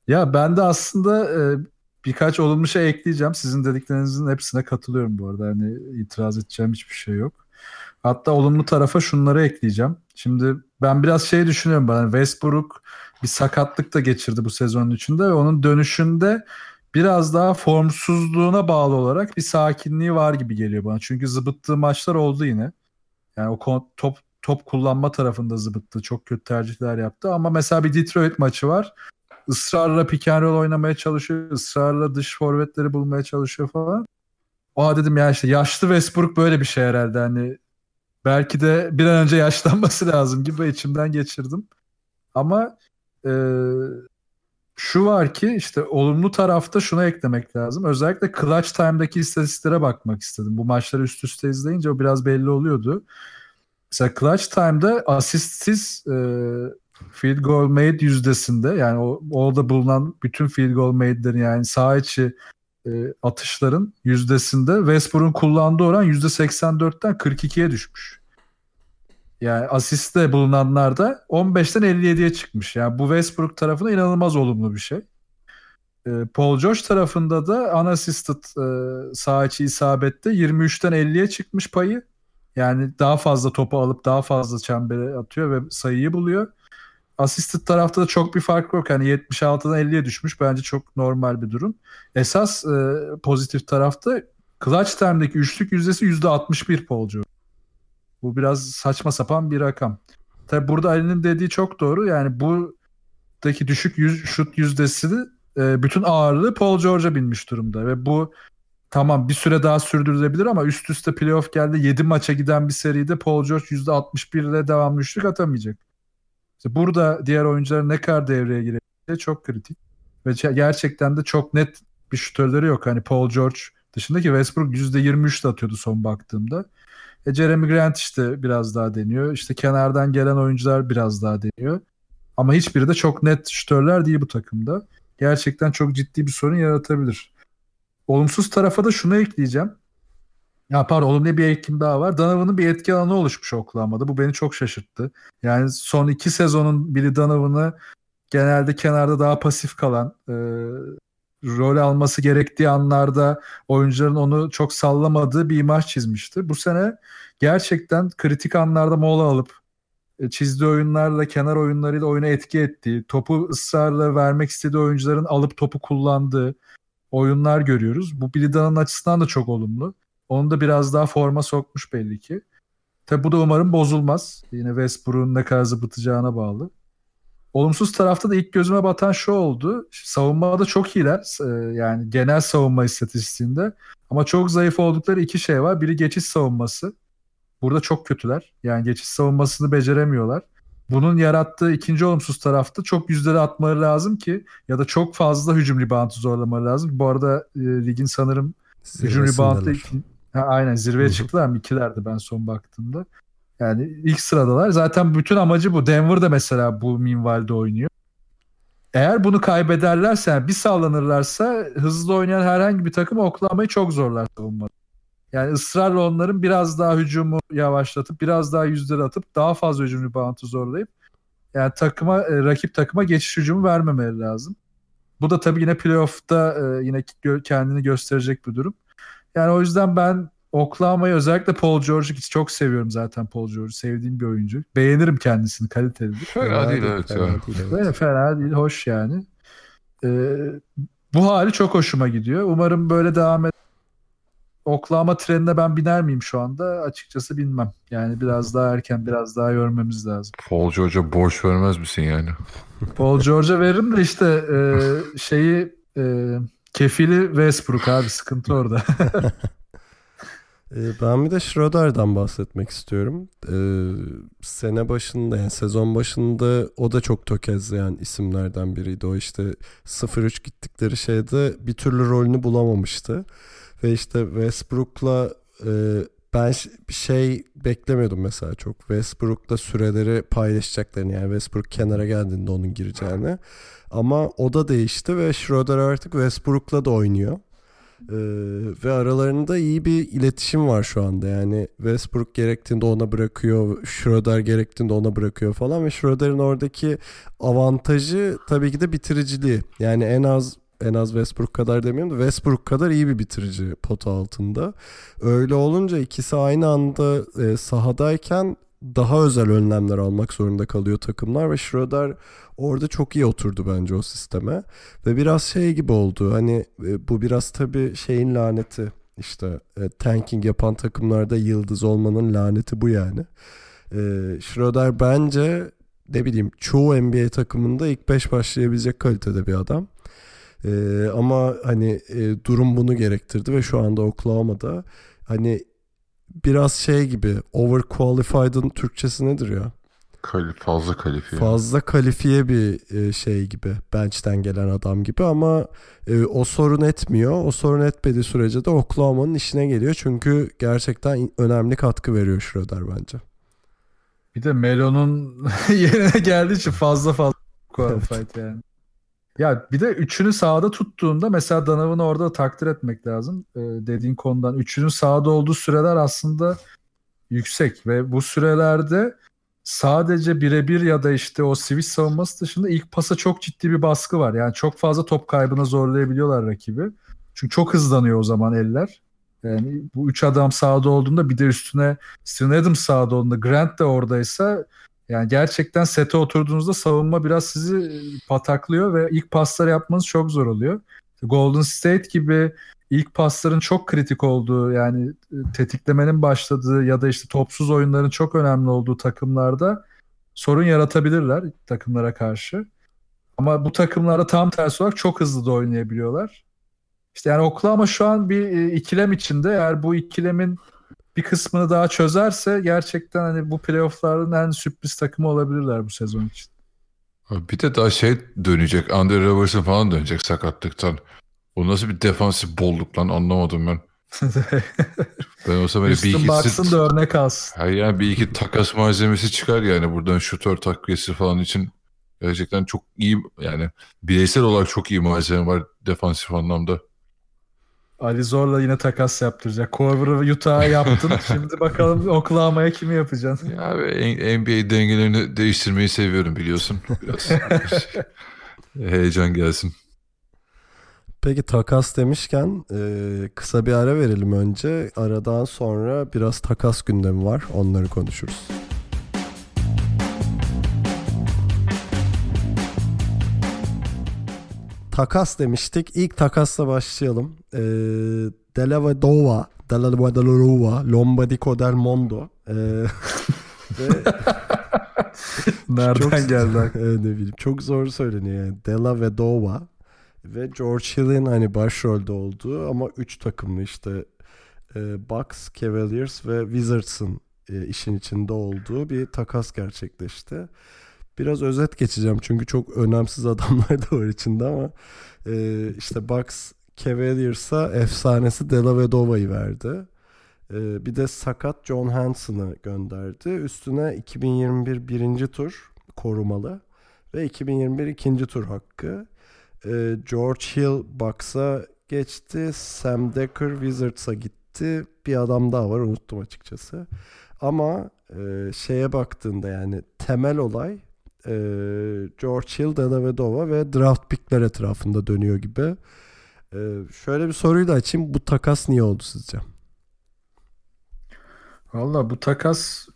Ya ben de aslında e, birkaç olumlu şey ekleyeceğim. Sizin dediklerinizin hepsine katılıyorum bu arada. Hani itiraz edeceğim hiçbir şey yok. Hatta olumlu tarafa şunları ekleyeceğim. Şimdi ben biraz şey düşünüyorum bana. Westbrook bir sakatlık da geçirdi bu sezonun içinde ve onun dönüşünde biraz daha formsuzluğuna bağlı olarak bir sakinliği var gibi geliyor bana. Çünkü zıbıttığı maçlar oldu yine. Yani o top top kullanma tarafında zıbıttı. Çok kötü tercihler yaptı ama mesela bir Detroit maçı var. Israrla pick and roll oynamaya çalışıyor. ısrarla dış forvetleri bulmaya çalışıyor falan. Oha dedim ya işte yaşlı Westbrook böyle bir şey herhalde. Hani belki de bir an önce yaşlanması lazım gibi içimden geçirdim. Ama e, şu var ki işte olumlu tarafta şuna eklemek lazım. Özellikle clutch time'daki istatistiklere bakmak istedim. Bu maçları üst üste izleyince o biraz belli oluyordu. Mesela clutch time'da asistsiz e, field goal made yüzdesinde yani o, orada bulunan bütün field goal made'lerin yani sağ içi e, atışların yüzdesinde Westbrook'un kullandığı oran %84'ten 42'ye düşmüş. Yani asiste bulunanlar da 15'ten 57'ye çıkmış. Yani bu Westbrook tarafına inanılmaz olumlu bir şey. E, Paul George tarafında da unassisted e, sağ içi isabette 23'ten 50'ye çıkmış payı. Yani daha fazla topu alıp daha fazla çembere atıyor ve sayıyı buluyor. Assisted tarafta da çok bir fark yok. Yani 76'dan 50'ye düşmüş. Bence çok normal bir durum. Esas e, pozitif tarafta clutch time'deki üçlük yüzdesi %61 Paul. Bu biraz saçma sapan bir rakam. Tabi burada Ali'nin dediği çok doğru. Yani buradaki düşük yüz, şut yüzdesi e, bütün ağırlığı Paul George'a binmiş durumda ve bu tamam bir süre daha sürdürülebilir ama üst üste playoff geldi 7 maça giden bir seride Paul George %61 ile devamlı üçlük atamayacak. İşte burada diğer oyuncular ne kadar devreye girebileceği çok kritik. Ve gerçekten de çok net bir şutörleri yok. Hani Paul George dışındaki Westbrook %23 de atıyordu son baktığımda. E Jeremy Grant işte biraz daha deniyor. İşte kenardan gelen oyuncular biraz daha deniyor. Ama hiçbiri de çok net şutörler değil bu takımda. Gerçekten çok ciddi bir sorun yaratabilir. Olumsuz tarafa da şunu ekleyeceğim. Ya pardon olumlu bir etkim daha var. Donovan'ın bir etki alanı oluşmuş Oklahoma'da. Bu beni çok şaşırttı. Yani son iki sezonun Billy Donovan'ı genelde kenarda daha pasif kalan, e, rol alması gerektiği anlarda oyuncuların onu çok sallamadığı bir imaj çizmişti. Bu sene gerçekten kritik anlarda mola alıp e, çizdiği oyunlarla, kenar oyunlarıyla oyuna etki ettiği, topu ısrarla vermek istediği oyuncuların alıp topu kullandığı oyunlar görüyoruz. Bu Billy Dunn'ın açısından da çok olumlu. Onu da biraz daha forma sokmuş belli ki. Tabi bu da umarım bozulmaz. Yine Westbrook'un ne kadar zıpıtacağına bağlı. Olumsuz tarafta da ilk gözüme batan şu oldu. Savunmada çok iyiler. E, yani genel savunma istatistiğinde. Ama çok zayıf oldukları iki şey var. Biri geçiş savunması. Burada çok kötüler. Yani geçiş savunmasını beceremiyorlar. Bunun yarattığı ikinci olumsuz tarafta çok yüzleri atmaları lazım ki ya da çok fazla hücum reboundu zorlamaları lazım. Bu arada e, ligin sanırım hücum reboundu ha, aynen zirveye çıktılar mı? İkilerdi ben son baktığımda. Yani ilk sıradalar. Zaten bütün amacı bu. Denver de mesela bu minvalde oynuyor. Eğer bunu kaybederlerse yani bir sallanırlarsa hızlı oynayan herhangi bir takım oklamayı çok zorlar savunmada. Yani ısrarla onların biraz daha hücumu yavaşlatıp biraz daha yüzleri atıp daha fazla hücum reboundu zorlayıp yani takıma e, rakip takıma geçiş hücumu vermemeleri lazım. Bu da tabii yine playoff'ta e, yine kendini gösterecek bir durum. Yani o yüzden ben Oklahoma'yı özellikle Paul George'u çok seviyorum zaten Paul George'u. Sevdiğim bir oyuncu. Beğenirim kendisini kalitelidir. Fena, fena değil, evet. Fena, değil, evet. fena değil, hoş yani. Ee, bu hali çok hoşuma gidiyor. Umarım böyle devam eder. Oklahoma trenine ben biner miyim şu anda? Açıkçası bilmem. Yani biraz daha erken, biraz daha görmemiz lazım. Paul George'a borç vermez misin yani? Paul George'a veririm de işte e, şeyi e, kefili Westbrook abi sıkıntı orada. E, ben bir de Schroeder'dan bahsetmek istiyorum. Ee, sene başında yani sezon başında o da çok tökezleyen isimlerden biriydi. O işte 0-3 gittikleri şeyde bir türlü rolünü bulamamıştı. Ve işte Westbrook'la e, ben şey beklemiyordum mesela çok. Westbrook'la süreleri paylaşacaklarını yani Westbrook kenara geldiğinde onun gireceğini. Ama o da değişti ve Schroeder artık Westbrook'la da oynuyor. Ee, ve aralarında iyi bir iletişim var şu anda. Yani Westbrook gerektiğinde ona bırakıyor, Schroeder gerektiğinde ona bırakıyor falan ve Schroeder'in oradaki avantajı tabii ki de bitiriciliği. Yani en az en az Westbrook kadar demiyorum da Westbrook kadar iyi bir bitirici pota altında. Öyle olunca ikisi aynı anda e, sahadayken daha özel önlemler almak zorunda kalıyor takımlar ve Schroeder orada çok iyi oturdu bence o sisteme ve biraz şey gibi oldu hani e, bu biraz tabii şeyin laneti işte e, tanking yapan takımlarda yıldız olmanın laneti bu yani. E, Schroeder bence ne bileyim çoğu NBA takımında ilk 5 başlayabilecek kalitede bir adam. Ee, ama hani e, durum bunu gerektirdi ve şu anda Oklahoma'da hani biraz şey gibi overqualified'ın Türkçesi nedir ya? Kal fazla kalifiye. Fazla kalifiye bir e, şey gibi. Bench'ten gelen adam gibi ama e, o sorun etmiyor. O sorun etmediği sürece de Oklahoma'nın işine geliyor. Çünkü gerçekten önemli katkı veriyor Schroeder bence. Bir de Melo'nun yerine geldiği için fazla fazla qualified evet. yani. Ya bir de üçünü sağda tuttuğunda mesela Donovan'ı orada takdir etmek lazım. Ee, dediğin konudan. Üçünün sağda olduğu süreler aslında yüksek ve bu sürelerde sadece birebir ya da işte o switch savunması dışında ilk pasa çok ciddi bir baskı var. Yani çok fazla top kaybına zorlayabiliyorlar rakibi. Çünkü çok hızlanıyor o zaman eller. Yani bu üç adam sağda olduğunda bir de üstüne Steven Adams sağda olduğunda Grant de oradaysa yani gerçekten sete oturduğunuzda savunma biraz sizi pataklıyor ve ilk pasları yapmanız çok zor oluyor. Golden State gibi ilk pasların çok kritik olduğu yani e, tetiklemenin başladığı ya da işte topsuz oyunların çok önemli olduğu takımlarda sorun yaratabilirler takımlara karşı. Ama bu takımlarda tam tersi olarak çok hızlı da oynayabiliyorlar. İşte yani Oklahoma şu an bir e, ikilem içinde. Eğer bu ikilemin bir kısmını daha çözerse gerçekten hani bu playoff'ların en sürpriz takımı olabilirler bu sezon için. Bir de daha şey dönecek. Andre Robertson falan dönecek sakatlıktan. O nasıl bir defansif bolluk lan anlamadım ben. Ben olsa böyle bir iki baksın da örnek alsın. Yani bir iki takas malzemesi çıkar yani buradan şutör takviyesi falan için gerçekten çok iyi yani bireysel olarak çok iyi malzeme var defansif anlamda. Ali Zor'la yine takas yaptıracak. Korver'ı Utah'a yaptın. Şimdi bakalım Oklahoma'ya kimi yapacaksın? Ya abi NBA dengelerini değiştirmeyi seviyorum biliyorsun. Biraz heyecan gelsin. Peki takas demişken e, kısa bir ara verelim önce. Aradan sonra biraz takas gündemi var. Onları konuşuruz. Takas demiştik. İlk takasla başlayalım. E, Della Vedova, Della Vedova, Lombardiko del Mondo. E, ve Nereden çok, geldi? Ne bileyim. Çok zor söyleniyor yani. Della Vedova ve George Hill'in hani başrolde olduğu ama 3 takımlı işte e, Bucks, Cavaliers ve Wizards'ın e, işin içinde olduğu bir takas gerçekleşti. Biraz özet geçeceğim çünkü çok önemsiz adamlar da var içinde ama e, işte Bucks Cavaliers'a efsanesi Della Vedova'yı verdi. E, bir de sakat John Hanson'ı gönderdi. Üstüne 2021 birinci tur korumalı ve 2021 ikinci tur hakkı. E, George Hill Bucks'a geçti. Sam Decker Wizards'a gitti. Bir adam daha var unuttum açıkçası. Ama e, şeye baktığında yani temel olay e, George Hill, Della Vedova ve draft pickler etrafında dönüyor gibi. E, şöyle bir soruyu da açayım. Bu takas niye oldu sizce? Valla bu takas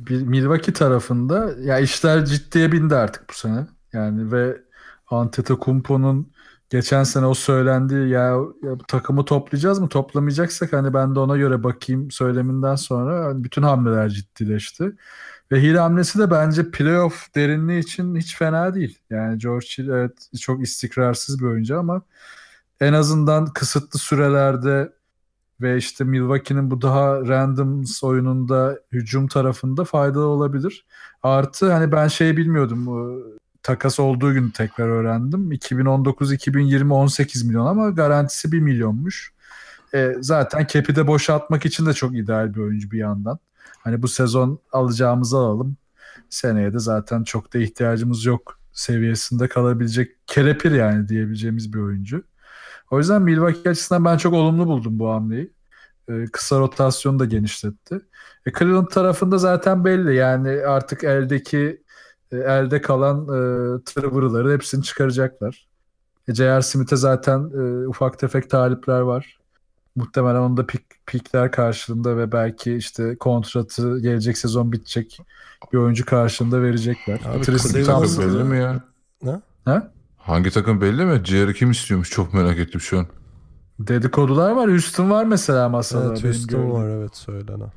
bir Milwaukee tarafında ya işler ciddiye bindi artık bu sene. Yani ve Antetokounmpo'nun geçen sene o söylendiği ya, ya takımı toplayacağız mı toplamayacaksak hani ben de ona göre bakayım söyleminden sonra hani bütün hamleler ciddileşti. Ve Hill hamlesi de bence playoff derinliği için hiç fena değil. Yani George Hill evet çok istikrarsız bir oyuncu ama en azından kısıtlı sürelerde ve işte Milwaukee'nin bu daha random oyununda hücum tarafında faydalı olabilir. Artı hani ben şey bilmiyordum takas olduğu gün tekrar öğrendim. 2019-2020 18 milyon ama garantisi 1 milyonmuş. E, zaten cap'i de boşaltmak için de çok ideal bir oyuncu bir yandan. Hani bu sezon alacağımızı alalım. Seneye de zaten çok da ihtiyacımız yok seviyesinde kalabilecek kelepir yani diyebileceğimiz bir oyuncu. O yüzden Milwaukee açısından ben çok olumlu buldum bu hamleyi. Ee, kısa rotasyonu da genişletti. E, Cleveland tarafında zaten belli yani artık eldeki e, elde kalan e, tırvırıları hepsini çıkaracaklar. E, J.R. Smith'e zaten e, ufak tefek talipler var. Muhtemelen onda pik, pikler karşılığında ve belki işte kontratı gelecek sezon bitecek bir oyuncu karşılığında verecekler. Abi, Tristan Thompson- mi ya? Ne? Ha? Hangi takım belli mi? Ciğeri kim istiyormuş? Çok merak ettim şu an. Dedikodular var. Houston var mesela masada. Evet, Houston gördüğüm. var evet söylenen.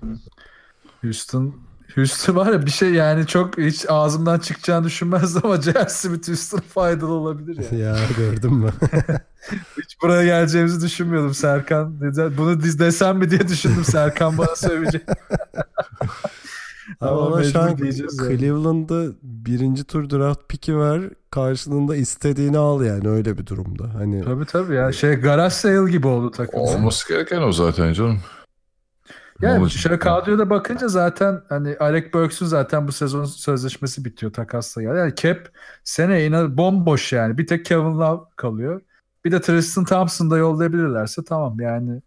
Houston Houston var ya bir şey yani çok hiç ağzımdan çıkacağını düşünmezdim ama J.R. Smith Houston'a faydalı olabilir yani. ya gördün mü? Hiç buraya geleceğimizi düşünmüyordum Serkan. Bunu desem mi diye düşündüm Serkan bana söyleyecek. Ama Ama şu an diyeceğiz yani. Cleveland'da birinci tur draft pick'i ver karşılığında istediğini al yani öyle bir durumda. Hani Tabii tabii ya şey garaj sale gibi oldu takım. Olması gereken o zaten canım. Yani şöyle kadroya da bakınca zaten hani Alec Burks'un zaten bu sezon sözleşmesi bitiyor takasla yani. yani cap sene inan bomboş yani. Bir tek Kevin Love kalıyor. Bir de Tristan Thompson'da yollayabilirlerse tamam yani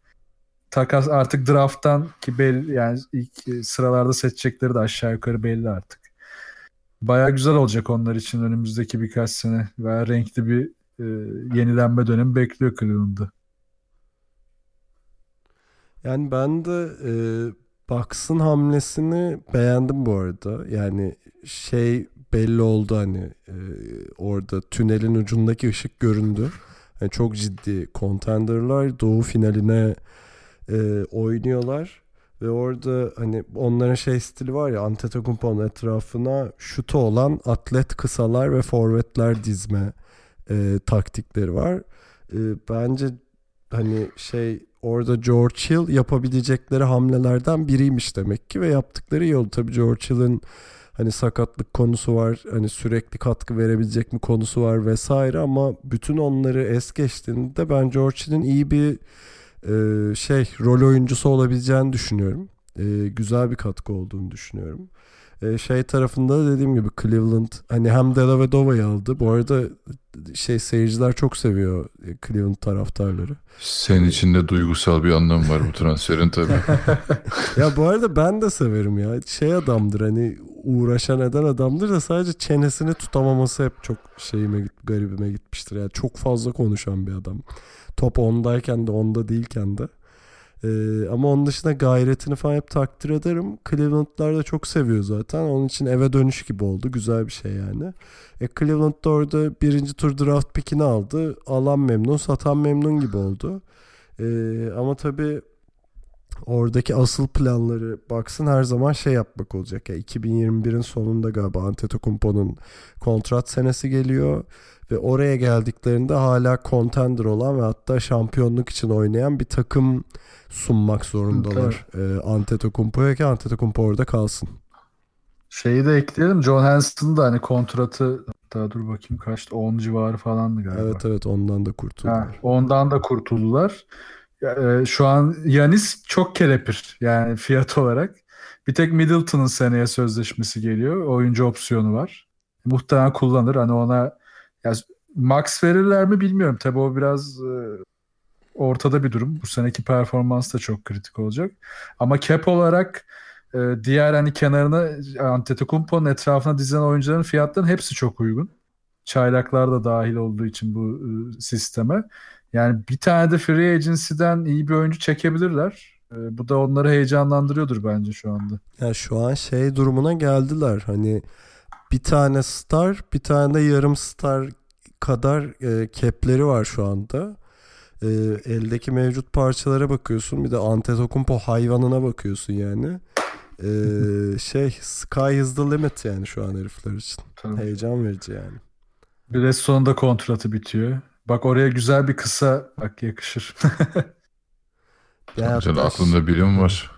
takas artık draft'tan ki belli yani ilk sıralarda seçecekleri de aşağı yukarı belli artık. Baya güzel olacak onlar için önümüzdeki birkaç sene ve renkli bir e, yenilenme dönemi bekliyor Cleveland'ı. yani ben de e, Bucks'ın hamlesini beğendim bu arada. Yani şey belli oldu hani e, orada tünelin ucundaki ışık göründü. Yani çok ciddi contenderlar doğu finaline e, oynuyorlar ve orada hani onların şey stili var ya Antetokounmpo'nun etrafına şutu olan atlet kısalar ve forvetler dizme e, taktikleri var. E, bence hani şey orada George Hill yapabilecekleri hamlelerden biriymiş demek ki ve yaptıkları oldu. Tabii George Hill'in hani sakatlık konusu var. Hani sürekli katkı verebilecek mi konusu var vesaire ama bütün onları es geçtiğinde ben George Hill'in iyi bir e, şey rol oyuncusu olabileceğini düşünüyorum. E, güzel bir katkı olduğunu düşünüyorum. E, şey tarafında da dediğim gibi Cleveland hani hem Della ve Dova'yı aldı. Bu arada şey seyirciler çok seviyor e, Cleveland taraftarları. Senin için de duygusal bir anlamı var bu transferin tabii. Ya bu arada ben de severim ya. Şey adamdır hani uğraşan eden adamdır da sadece çenesini tutamaması hep çok şeyime garibime gitmiştir. Yani çok fazla konuşan bir adam. Top ondayken de onda değilken de. Ee, ama onun dışında gayretini falan hep takdir ederim. Cleveland'lar da çok seviyor zaten. Onun için eve dönüş gibi oldu. Güzel bir şey yani. E Cleveland da orada birinci tur draft pickini aldı. Alan memnun, satan memnun gibi oldu. Ee, ama tabii oradaki asıl planları baksın her zaman şey yapmak olacak. Ya 2021'in sonunda galiba Antetokounmpo'nun kontrat senesi geliyor ve oraya geldiklerinde hala contender olan ve hatta şampiyonluk için oynayan bir takım sunmak zorundalar. Ee, Antetokounmpo'ya ki Antetokounmpo orada kalsın. Şeyi de ekleyelim. John Hanson'ın da hani kontratı daha dur bakayım kaçtı 10 civarı falandı galiba. Evet evet ondan da Ha, kurtuldular. ondan da kurtuldular. E, şu an Yanis çok kelepir yani fiyat olarak. Bir tek Middleton'ın seneye sözleşmesi geliyor. Oyuncu opsiyonu var. Muhtemelen kullanır. Hani ona ya, max verirler mi bilmiyorum. Tabii o biraz e, ortada bir durum. Bu seneki performans da çok kritik olacak. Ama cap olarak e, diğer hani kenarına Antetokounmpo'nun etrafına dizilen oyuncuların fiyatlarının hepsi çok uygun. Çaylaklar da dahil olduğu için bu e, sisteme. Yani bir tane de free agency'den iyi bir oyuncu çekebilirler. Bu da onları heyecanlandırıyordur bence şu anda. Ya şu an şey durumuna geldiler. Hani bir tane star, bir tane de yarım star kadar e, cap'leri var şu anda. E, eldeki mevcut parçalara bakıyorsun. Bir de Antetokounmpo hayvanına bakıyorsun yani. E, şey sky is the limit yani şu an herifler için. Heyecan verici yani. Bir de sonunda kontratı bitiyor. Bak oraya güzel bir kısa bak yakışır. Ya hatta- aklında birim var.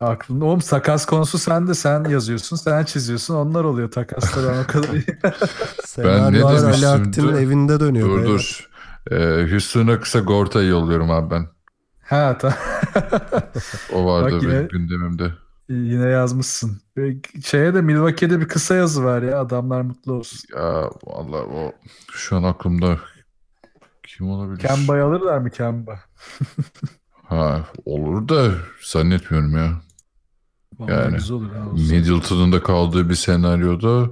Aklında oğlum takas konusu sende sen yazıyorsun sen çiziyorsun onlar oluyor takaslar ben o kadar iyi. Senaryolar Ali demiştim? Aktin'in Dur, evinde dönüyor. Dur beyler. dur. Ee, Houston'a kısa Gorta'yı yolluyorum abi ben. ha tamam. O vardı Bak yine- benim gündemimde. Yine yazmışsın. Şeye de Milwaukee'de bir kısa yazı var ya adamlar mutlu olsun. Ya vallahi o şu an aklımda kim olabilir? Kemba'yı alırlar mı Kemba? Ha olur da zannetmiyorum ya. Vallahi Yani, güzel olur. ha. Middleton'ın da kaldığı bir senaryoda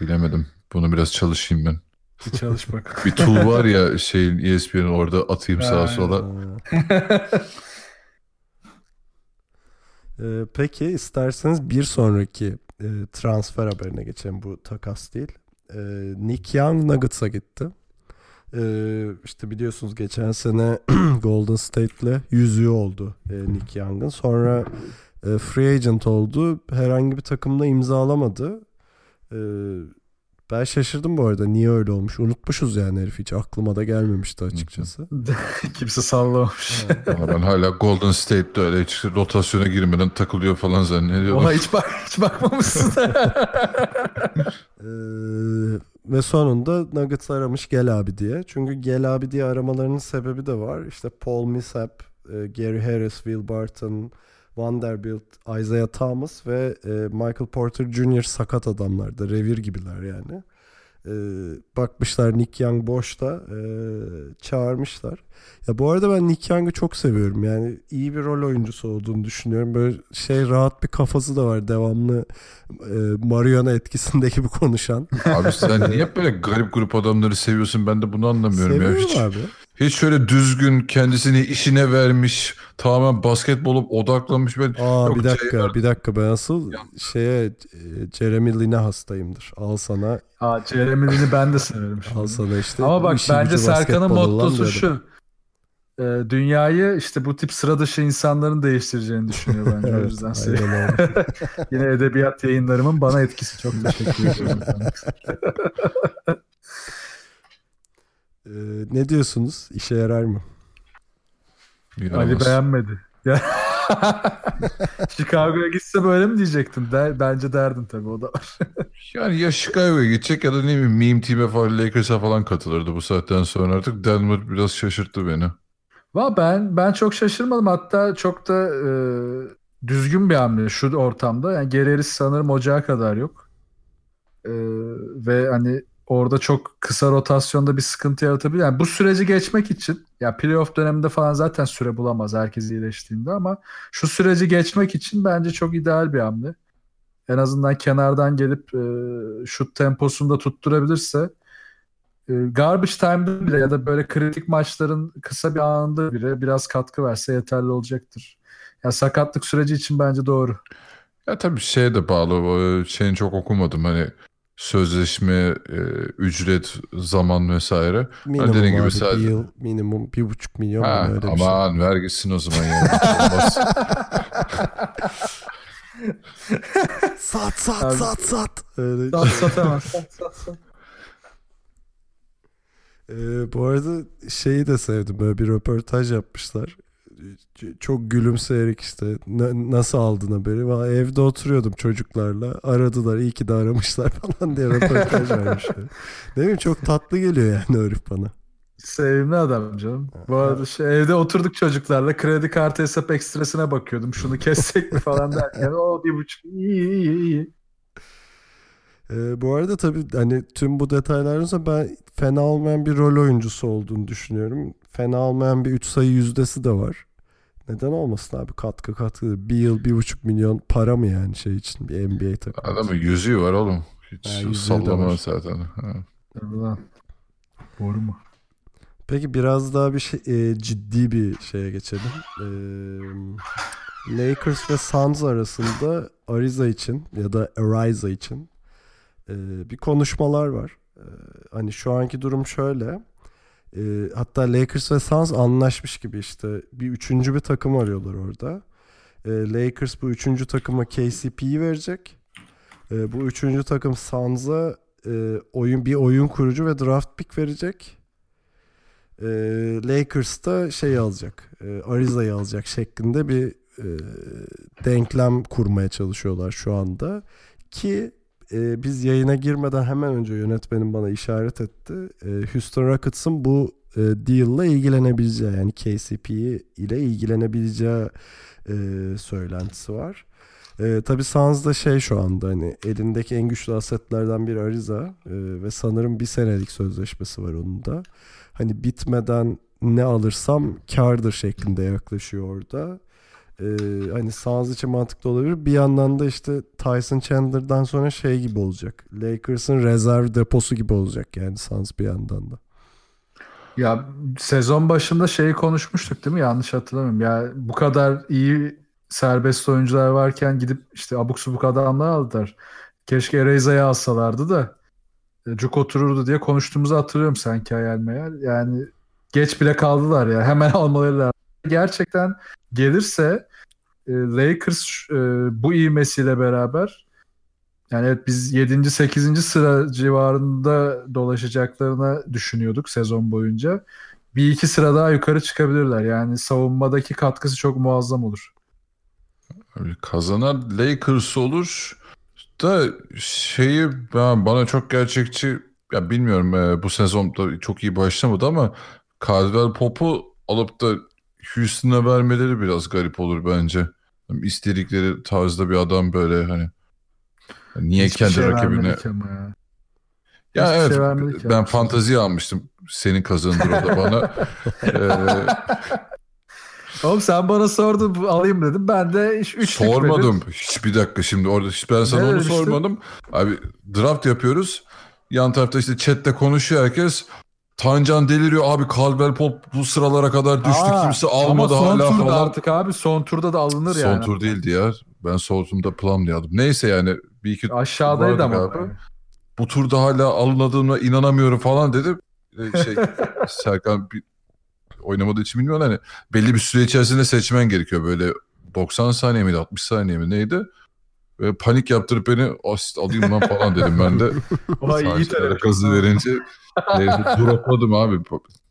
bilemedim. Bunu biraz çalışayım ben. Bir çalış bak. Bir tool var ya şeyin ESPN'in orada atayım sağa sola. Ee, peki isterseniz bir sonraki e, transfer haberine geçelim. Bu takas değil. Ee, Nick Young Nuggets'a gitti. Ee, işte biliyorsunuz geçen sene Golden State'le yüzüğü oldu e, Nick Young'ın. Sonra e, free agent oldu. Herhangi bir takımla imzalamadı. Ee, ben şaşırdım bu arada. Niye öyle olmuş? Unutmuşuz yani herif hiç. Aklıma da gelmemişti açıkçası. Kimse sallamamış. Ama ben hala Golden State'de öyle hiç rotasyona girmeden takılıyor falan zannediyordum. Oha hiç, bak, hiç bakmamışsın. Ee, ve sonunda Nuggets aramış gel abi diye. Çünkü gel abi diye aramalarının sebebi de var. İşte Paul Millsap, e, Gary Harris, Will Barton, Vanderbilt, Isaiah Thomas ve e, Michael Porter Jr. sakat adamlar da revir gibiler yani. Ee, bakmışlar Nick Young boşta e, çağırmışlar. Ya bu arada ben Nick Young'ı çok seviyorum. Yani iyi bir rol oyuncusu olduğunu düşünüyorum. Böyle şey rahat bir kafası da var. Devamlı e, Mariana etkisinde gibi konuşan. Abi sen niye böyle garip grup adamları seviyorsun? Ben de bunu anlamıyorum ya. Seviyorum Hiç, abi. Hiç şöyle düzgün kendisini işine vermiş, tamamen basketbolu odaklanmış. Ben Aa Yok, bir dakika şey bir dakika ben asıl şeye e, Jeremy Lin'e hastayımdır. Al sana Aa, Jeremy Lin'i ben de severim. şimdi. al sana işte. Ama bak bence Serkan'ın mottosu şu. Ee, dünyayı işte bu tip sıra dışı insanların değiştireceğini düşünüyor bence. o Evet, yüzden aynen öyle. Yine edebiyat yayınlarımın bana etkisi. Çok teşekkür ederim. Ee, ne diyorsunuz? İşe yarar mı? Yaramaz. Ali beğenmedi. Ya- Chicago'ya gitse böyle mi diyecektin? Der, bence derdin tabii o da var. Yani ya Chicago'ya gidecek ya da ne bileyim meme team'e falan Lakers'a falan katılırdı bu saatten sonra artık. Denver biraz şaşırttı beni. Valla ben ben çok şaşırmadım. Hatta çok da e, düzgün bir hamle şu ortamda. Yani Gerer'i sanırım ocağa kadar yok. E, ve hani orada çok kısa rotasyonda bir sıkıntı yaratabilir. Yani bu süreci geçmek için ya playoff döneminde falan zaten süre bulamaz herkes iyileştiğinde ama şu süreci geçmek için bence çok ideal bir hamle. En azından kenardan gelip e, şut temposunu da tutturabilirse e, garbage time'da bile ya da böyle kritik maçların kısa bir anında bile biraz katkı verse yeterli olacaktır. Ya sakatlık süreci için bence doğru. Ya tabii şeye de bağlı. o Şeyini çok okumadım. Hani sözleşme, e, ücret, zaman vesaire. Minimum dediğin gibi abi, sadece- bir yıl minimum bir buçuk milyon Ha, mu öyle bir şey. aman ver gitsin o zaman yani. Sat sat Abi- sat sat. Öyle. Sat. Sat sat sat. Ee, bu arada şeyi de sevdim böyle bir röportaj yapmışlar. Çok gülümseyerek işte "Na- nasıl aldın haberi? Valla evde oturuyordum çocuklarla aradılar iyi ki de aramışlar falan diye röportaj vermiş. Ne bileyim çok tatlı geliyor yani o herif bana. Sevimli adam canım. Bu arada şey, evde oturduk çocuklarla kredi kartı hesap ekstresine bakıyordum. Şunu kessek mi falan derken o bir buçuk iyi iyi iyi. Ee, bu arada tabii hani tüm bu detaylardan sonra ben fena olmayan bir rol oyuncusu olduğunu düşünüyorum. Fena olmayan bir 3 sayı yüzdesi de var. Neden olmasın abi katkı katkı. Bir yıl bir buçuk milyon para mı yani şey için bir NBA takımı? Adamın yüzüğü var oğlum. Hiç Ha, sallama zaten. Ha. Tabii. Doğru mu? Peki biraz daha bir şey, e, ciddi bir şeye geçelim. Ee, Lakers ve Suns arasında Ariza için ya da Ariza için e, bir konuşmalar var. E, hani şu anki durum şöyle. E, hatta Lakers ve Suns anlaşmış gibi işte bir üçüncü bir takım arıyorlar orada. E, Lakers bu üçüncü takıma KCP'yi verecek. E, bu üçüncü takım Suns'a e, oyun bir oyun kurucu ve draft pick verecek. E, Lakers da şey alacak. E, Ariza'yı alacak şeklinde bir e, denklem kurmaya çalışıyorlar şu anda. Ki e, biz yayına girmeden hemen önce yönetmenim bana işaret etti. E, Houston Rockets'ın bu e, deal'la ilgilenebileceği yani KCP ile ilgilenebileceği e, söylentisi var. E, tabii Suns da şey şu anda hani elindeki en güçlü asetlerden biri Ariza e, ve sanırım bir senelik sözleşmesi var onun da. Hani bitmeden ne alırsam kardır şeklinde yaklaşıyor orada. Ee, hani Suns için mantıklı olabilir. Bir yandan da işte Tyson Chandler'dan sonra şey gibi olacak. Lakers'ın rezerv deposu gibi olacak yani Suns bir yandan da. Ya sezon başında şeyi konuşmuştuk değil mi? Yanlış hatırlamıyorum. Ya bu kadar iyi serbest oyuncular varken gidip işte abuk subuk adamlar aldılar. Keşke Ereza'yı alsalardı da e, cuk otururdu diye konuştuğumuzu hatırlıyorum sanki hayal meyal. Yani geç bile kaldılar ya. Hemen almaları. Gerçekten gelirse e, Lakers e, bu ivmesiyle beraber yani evet biz 7. 8. sıra civarında dolaşacaklarını düşünüyorduk sezon boyunca. Bir iki sıra daha yukarı çıkabilirler. Yani savunmadaki katkısı çok muazzam olur. Kazanan Lakers olur da şeyi ben bana çok gerçekçi ya bilmiyorum e, bu sezonda çok iyi başlamadı ama Caldwell Pop'u alıp da Houston'a vermeleri biraz garip olur bence. İstedikleri tarzda bir adam böyle hani niye Hiçbir kendi şey rakibine ya. ya Hiçbir evet şey vermedik ya. ben fantazi almıştım senin kazandığın o da bana. Ee, Oğlum sen bana sordun alayım dedim. Ben de iş üç Sormadım. Hiç bir dakika şimdi orada hiç ben sana Ne onu demiştin? sormadım. Abi draft yapıyoruz. Yan tarafta işte chatte konuşuyor herkes. Tancan deliriyor abi Caldwell Pop bu sıralara kadar düştü kimse almadı ama son hala turda falan. artık abi son turda da alınır Son yani. tur değildi ya. Ben son turda Plum diye aldım. Neyse yani bir iki Aşağıdaydı vardı ama. galiba. bu turda hala alınadığına inanamıyorum falan dedi. Ee, Şey Serkan bir oynamadığı için bilmiyorum hani belli bir süre içerisinde seçmen gerekiyor böyle 90 saniye miydi 60 saniye mi neydi? Ve panik yaptırıp beni asist alayım lan falan dedim ben de. Vay iyi terapi. gazı verince neyse dropladım abi.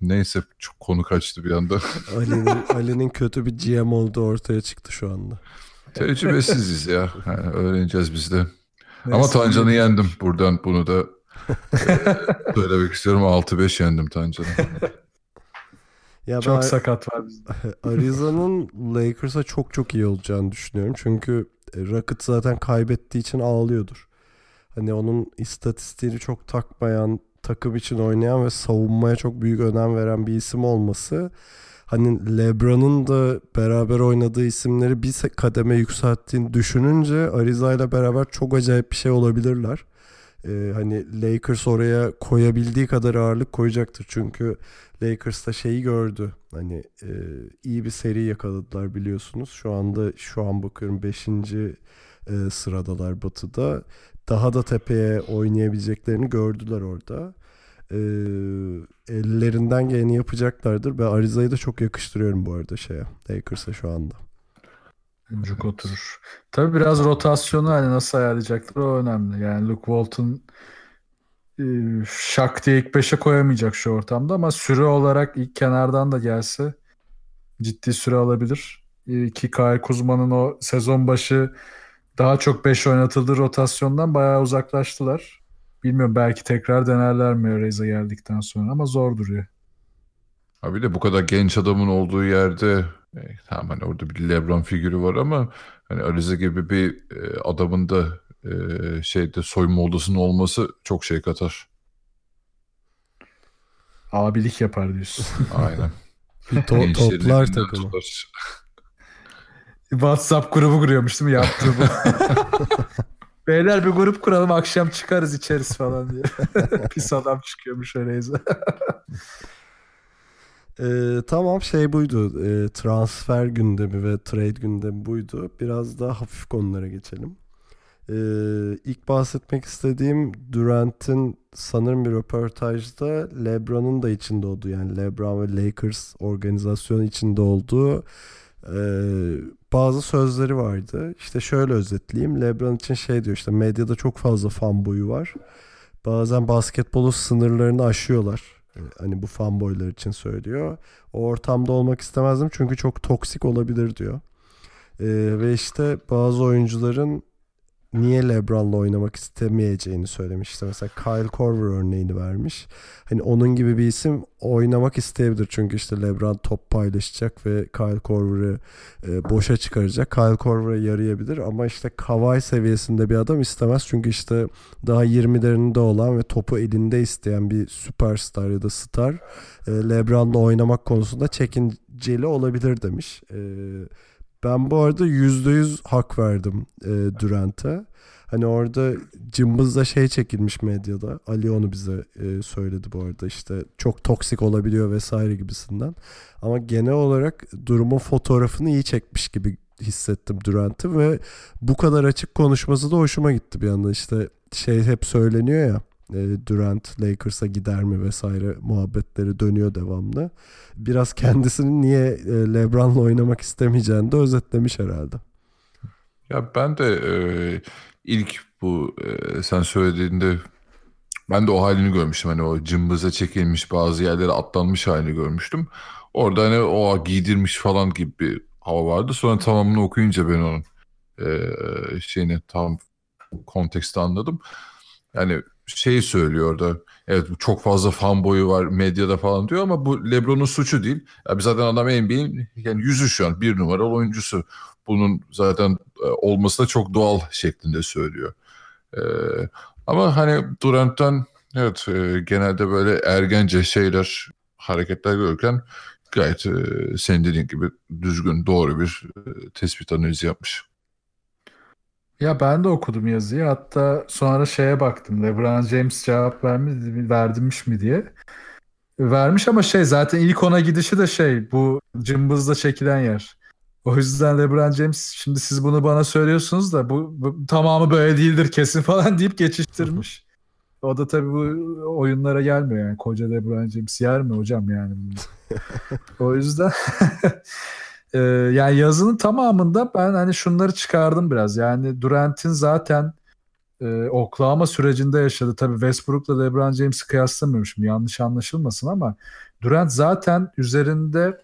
Neyse çok konu kaçtı bir anda. Ali'nin Ali'nin kötü bir GM olduğu ortaya çıktı şu anda. Tecrübesiziz ya. Yani öğreneceğiz biz de. Ama Neyse, Tancan'ı yendim. Buradan bunu da e, söylemek istiyorum. 6-5 yendim Tancan'ı. Ya Çok ben sakat var bizde. Arizona'nın Lakers'a çok çok iyi olacağını düşünüyorum. Çünkü e, Rocket zaten kaybettiği için ağlıyordur. Hani onun istatistiğini çok takmayan, takım için oynayan ve savunmaya çok büyük önem veren bir isim olması hani LeBron'un da beraber oynadığı isimleri bir kademe yükselttiğini düşününce Ariza ile beraber çok acayip bir şey olabilirler. Ee, hani Lakers oraya koyabildiği kadar ağırlık koyacaktır. Çünkü Lakers da şeyi gördü. Hani e, iyi bir seri yakaladılar biliyorsunuz. Şu anda şu an bakıyorum 5. sıradalar Batı'da. Daha da tepeye oynayabileceklerini gördüler orada. E, ellerinden geleni yapacaklardır. Ben Ariza'yı da çok yakıştırıyorum bu arada şeye. Lakers'a şu anda. Cuk oturur. Tabii biraz rotasyonu hani nasıl ayarlayacaklar o önemli. Yani Luke Walton e, şak diye ilk 5'e koyamayacak şu ortamda ama süre olarak ilk kenardan da gelse ciddi süre alabilir. E, Ki Kyle Kuzma'nın o sezon başı daha çok 5 oynatıldığı rotasyondan bayağı uzaklaştılar. Bilmiyorum belki tekrar denerler mi Reza geldikten sonra ama zor duruyor. Abi de bu kadar genç adamın olduğu yerde e, tamam hani orada bir LeBron figürü var ama hani Ariza gibi bir e, adamın da e, şeyde soyunma odasının olması çok şey katar. Abilik yapar diyorsun. Aynen. Bir to- toplar takımı. tutar. WhatsApp grubu kuruyormuş değil mi? Yaptığı bu. Beyler bir grup kuralım akşam çıkarız içeriz falan diye. Pis adam çıkıyormuş öyleyse. Ee, tamam şey buydu. Ee, transfer gündemi ve trade gündemi buydu. Biraz daha hafif konulara geçelim. Ee, ilk bahsetmek istediğim Durant'in sanırım bir röportajda LeBron'un da içinde olduğu yani LeBron ve Lakers organizasyonu içinde olduğu e, bazı sözleri vardı. İşte şöyle özetleyeyim. LeBron için şey diyor işte medyada çok fazla fanboyu var. Bazen basketbolun sınırlarını aşıyorlar. Hani bu fanboylar için söylüyor. O ortamda olmak istemezdim çünkü çok toksik olabilir diyor. Ee, ve işte bazı oyuncuların niye LeBron'la oynamak istemeyeceğini söylemiş. İşte mesela Kyle Korver örneğini vermiş. Hani onun gibi bir isim oynamak isteyebilir. Çünkü işte LeBron top paylaşacak ve Kyle Korver'ı e, boşa çıkaracak. Kyle Korver'a yarayabilir ama işte Kawhi seviyesinde bir adam istemez. Çünkü işte daha 20'lerinde olan ve topu elinde isteyen bir süperstar ya da star e, LeBron'la oynamak konusunda çekinceli olabilir demiş. E, ben bu arada %100 hak verdim e, Durant'e. Hani orada cımbızda şey çekilmiş medyada. Ali onu bize e, söyledi bu arada işte çok toksik olabiliyor vesaire gibisinden. Ama genel olarak durumun fotoğrafını iyi çekmiş gibi hissettim Durant'ı ve bu kadar açık konuşması da hoşuma gitti bir yandan. İşte şey hep söyleniyor ya Durant Lakers'a gider mi vesaire muhabbetleri dönüyor devamlı. Biraz kendisinin niye e, LeBron'la oynamak istemeyeceğini de özetlemiş herhalde. Ya ben de e, ilk bu e, sen söylediğinde ben de o halini görmüştüm. Hani o cımbıza çekilmiş bazı yerlere atlanmış halini görmüştüm. Orada hani o giydirmiş falan gibi bir hava vardı. Sonra tamamını okuyunca ben onun e, şeyini tam konteksti anladım. Yani şey söylüyor orada. Evet çok fazla fanboyu var medyada falan diyor ama bu LeBron'un suçu değil. Ya zaten adam NBA'in yani yüzü şu an bir numaralı oyuncusu. Bunun zaten e, olması da çok doğal şeklinde söylüyor. Ee, ama hani Durant'tan evet e, genelde böyle ergence şeyler hareketler görürken gayet e, senin dediğin gibi düzgün doğru bir e, tespit analizi yapmış. Ya ben de okudum yazıyı. Hatta sonra şeye baktım. LeBron James cevap vermiş, verdirmiş mi diye. Vermiş ama şey zaten ilk ona gidişi de şey bu cımbızla çekilen yer. O yüzden LeBron James şimdi siz bunu bana söylüyorsunuz da bu, bu tamamı böyle değildir kesin falan deyip geçiştirmiş. O da tabii bu oyunlara gelmiyor yani. Koca LeBron James yer mi hocam yani? o yüzden Ee, yani yazının tamamında ben hani şunları çıkardım biraz. Yani Durant'in zaten e, Oklahoma sürecinde yaşadı. Tabii Westbrook'la LeBron James'i kıyaslamıyorum şimdi yanlış anlaşılmasın ama Durant zaten üzerinde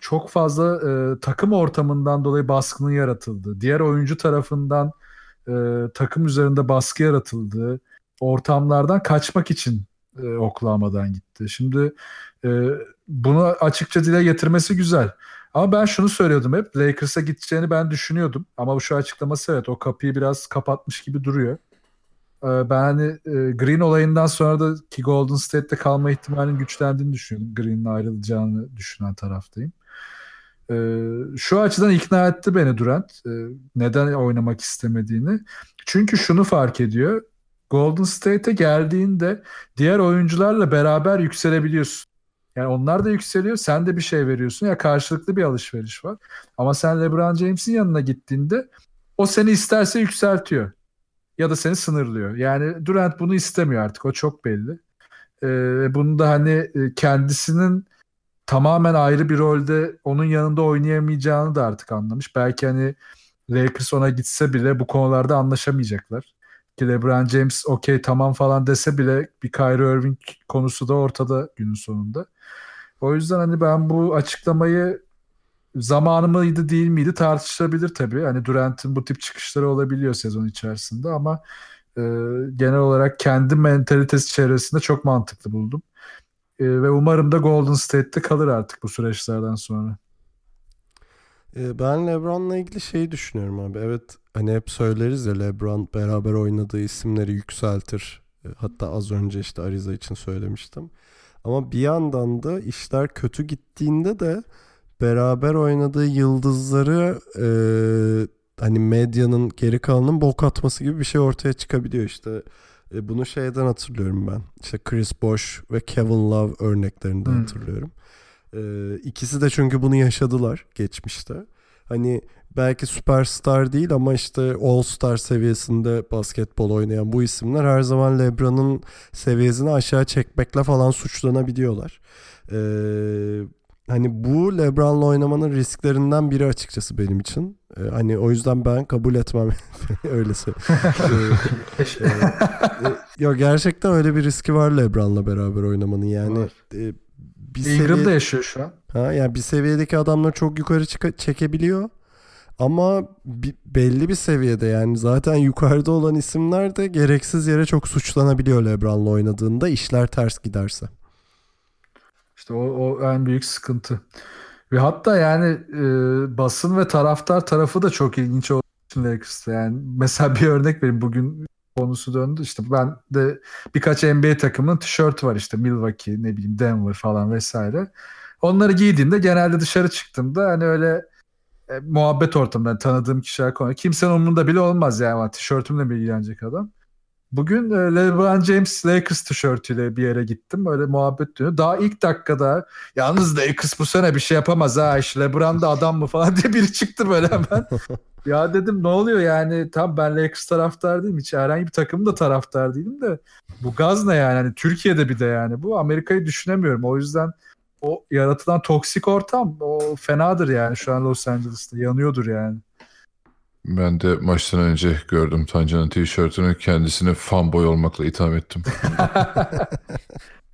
çok fazla e, takım ortamından dolayı baskının yaratıldığı, diğer oyuncu tarafından e, takım üzerinde baskı yaratıldığı ortamlardan kaçmak için e, Oklahoma'dan gitti. Şimdi e, bunu açıkça dile getirmesi güzel. Ama ben şunu söylüyordum hep Lakers'a gideceğini ben düşünüyordum. Ama bu şu açıklaması evet o kapıyı biraz kapatmış gibi duruyor. Ee, ben hani e, Green olayından sonra da ki Golden State'te kalma ihtimalinin güçlendiğini düşünüyorum. Green'in ayrılacağını düşünen taraftayım. Ee, şu açıdan ikna etti beni Durant. Ee, neden oynamak istemediğini. Çünkü şunu fark ediyor. Golden State'e geldiğinde diğer oyuncularla beraber yükselebiliyorsun. Yani onlar da yükseliyor, sen de bir şey veriyorsun ya karşılıklı bir alışveriş var. Ama sen LeBron James'in yanına gittiğinde o seni isterse yükseltiyor ya da seni sınırlıyor. Yani Durant bunu istemiyor artık. O çok belli. Ee, bunu da hani e, kendisinin tamamen ayrı bir rolde onun yanında oynayamayacağını da artık anlamış. Belki hani Lakers ona gitse bile bu konularda anlaşamayacaklar. Ki LeBron James okey tamam falan dese bile bir Kyrie Irving konusu da ortada günün sonunda. O yüzden hani ben bu açıklamayı zamanı mıydı değil miydi tartışılabilir tabii. Hani Durant'in bu tip çıkışları olabiliyor sezon içerisinde ama e, genel olarak kendi mentalitesi çevresinde çok mantıklı buldum. E, ve umarım da Golden State'te kalır artık bu süreçlerden sonra. E, ben LeBron'la ilgili şeyi düşünüyorum abi. Evet hani hep söyleriz ya LeBron beraber oynadığı isimleri yükseltir. E, hatta az önce işte Ariza için söylemiştim. Ama bir yandan da işler kötü gittiğinde de beraber oynadığı yıldızları e, hani medyanın geri kalanının bok atması gibi bir şey ortaya çıkabiliyor işte. E, bunu şeyden hatırlıyorum ben. İşte Chris Bosh ve Kevin Love örneklerinden hmm. hatırlıyorum. E, ikisi de çünkü bunu yaşadılar geçmişte. Hani belki süperstar değil ama işte all star seviyesinde basketbol oynayan bu isimler her zaman LeBron'un seviyesini aşağı çekmekle falan suçlanabiliyorlar. Ee, hani bu LeBron'la oynamanın risklerinden biri açıkçası benim için. Ee, hani o yüzden ben kabul etmem öyle söyleyeyim. Ee, e, yok gerçekten öyle bir riski var LeBron'la beraber oynamanın yani. E, bir Ingram'da yaşıyor şu an. Ha yani bir seviyedeki adamları çok yukarı çık- çekebiliyor. Ama bir, belli bir seviyede yani zaten yukarıda olan isimler de gereksiz yere çok suçlanabiliyor LeBron'la oynadığında işler ters giderse. İşte o, o en büyük sıkıntı. Ve hatta yani e, basın ve taraftar tarafı da çok ilginç olduğu için Lakers'ta. Yani mesela bir örnek vereyim. Bugün konusu döndü. İşte ben de birkaç NBA takımının tişörtü var işte Milwaukee, ne bileyim Denver falan vesaire. Onları giydiğimde genelde dışarı çıktığımda hani öyle e, muhabbet ortamında tanıdığım kişiler konu. Kimsenin umurunda bile olmaz yani tişörtümle mi ilgilenecek adam. Bugün e, LeBron James Lakers tişörtüyle bir yere gittim. Öyle muhabbet dönüyor. Daha ilk dakikada yalnız Lakers bu sene bir şey yapamaz ha. İşte LeBron da adam mı falan diye biri çıktı böyle hemen. ya dedim ne oluyor yani tam ben Lakers taraftar değilim. Hiç herhangi bir takımın da taraftar değilim de bu gaz ne yani? Hani Türkiye'de bir de yani bu Amerika'yı düşünemiyorum. O yüzden o yaratılan toksik ortam o fenadır yani şu an Los Angeles'ta yanıyordur yani. Ben de maçtan önce gördüm Tancan'ın tişörtünü kendisini fanboy olmakla itham ettim.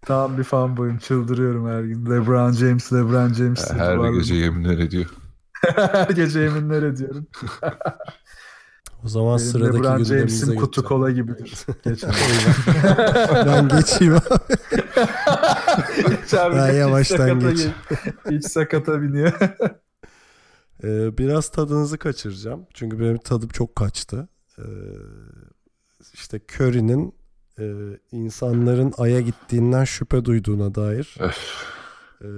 Tam bir fanboyum çıldırıyorum her gün. LeBron James, LeBron James. Her gece yeminler ediyor. her gece yeminler ediyorum. O zaman Benim sıradaki LeBron James'in kutu kola gibidir. Ben geçeyim. geç abi, ben yavaştan geç. Hiç sakata biniyor. Ee, biraz tadınızı kaçıracağım. Çünkü benim tadım çok kaçtı. Ee, işte Curry'nin e, insanların Ay'a gittiğinden şüphe duyduğuna dair e,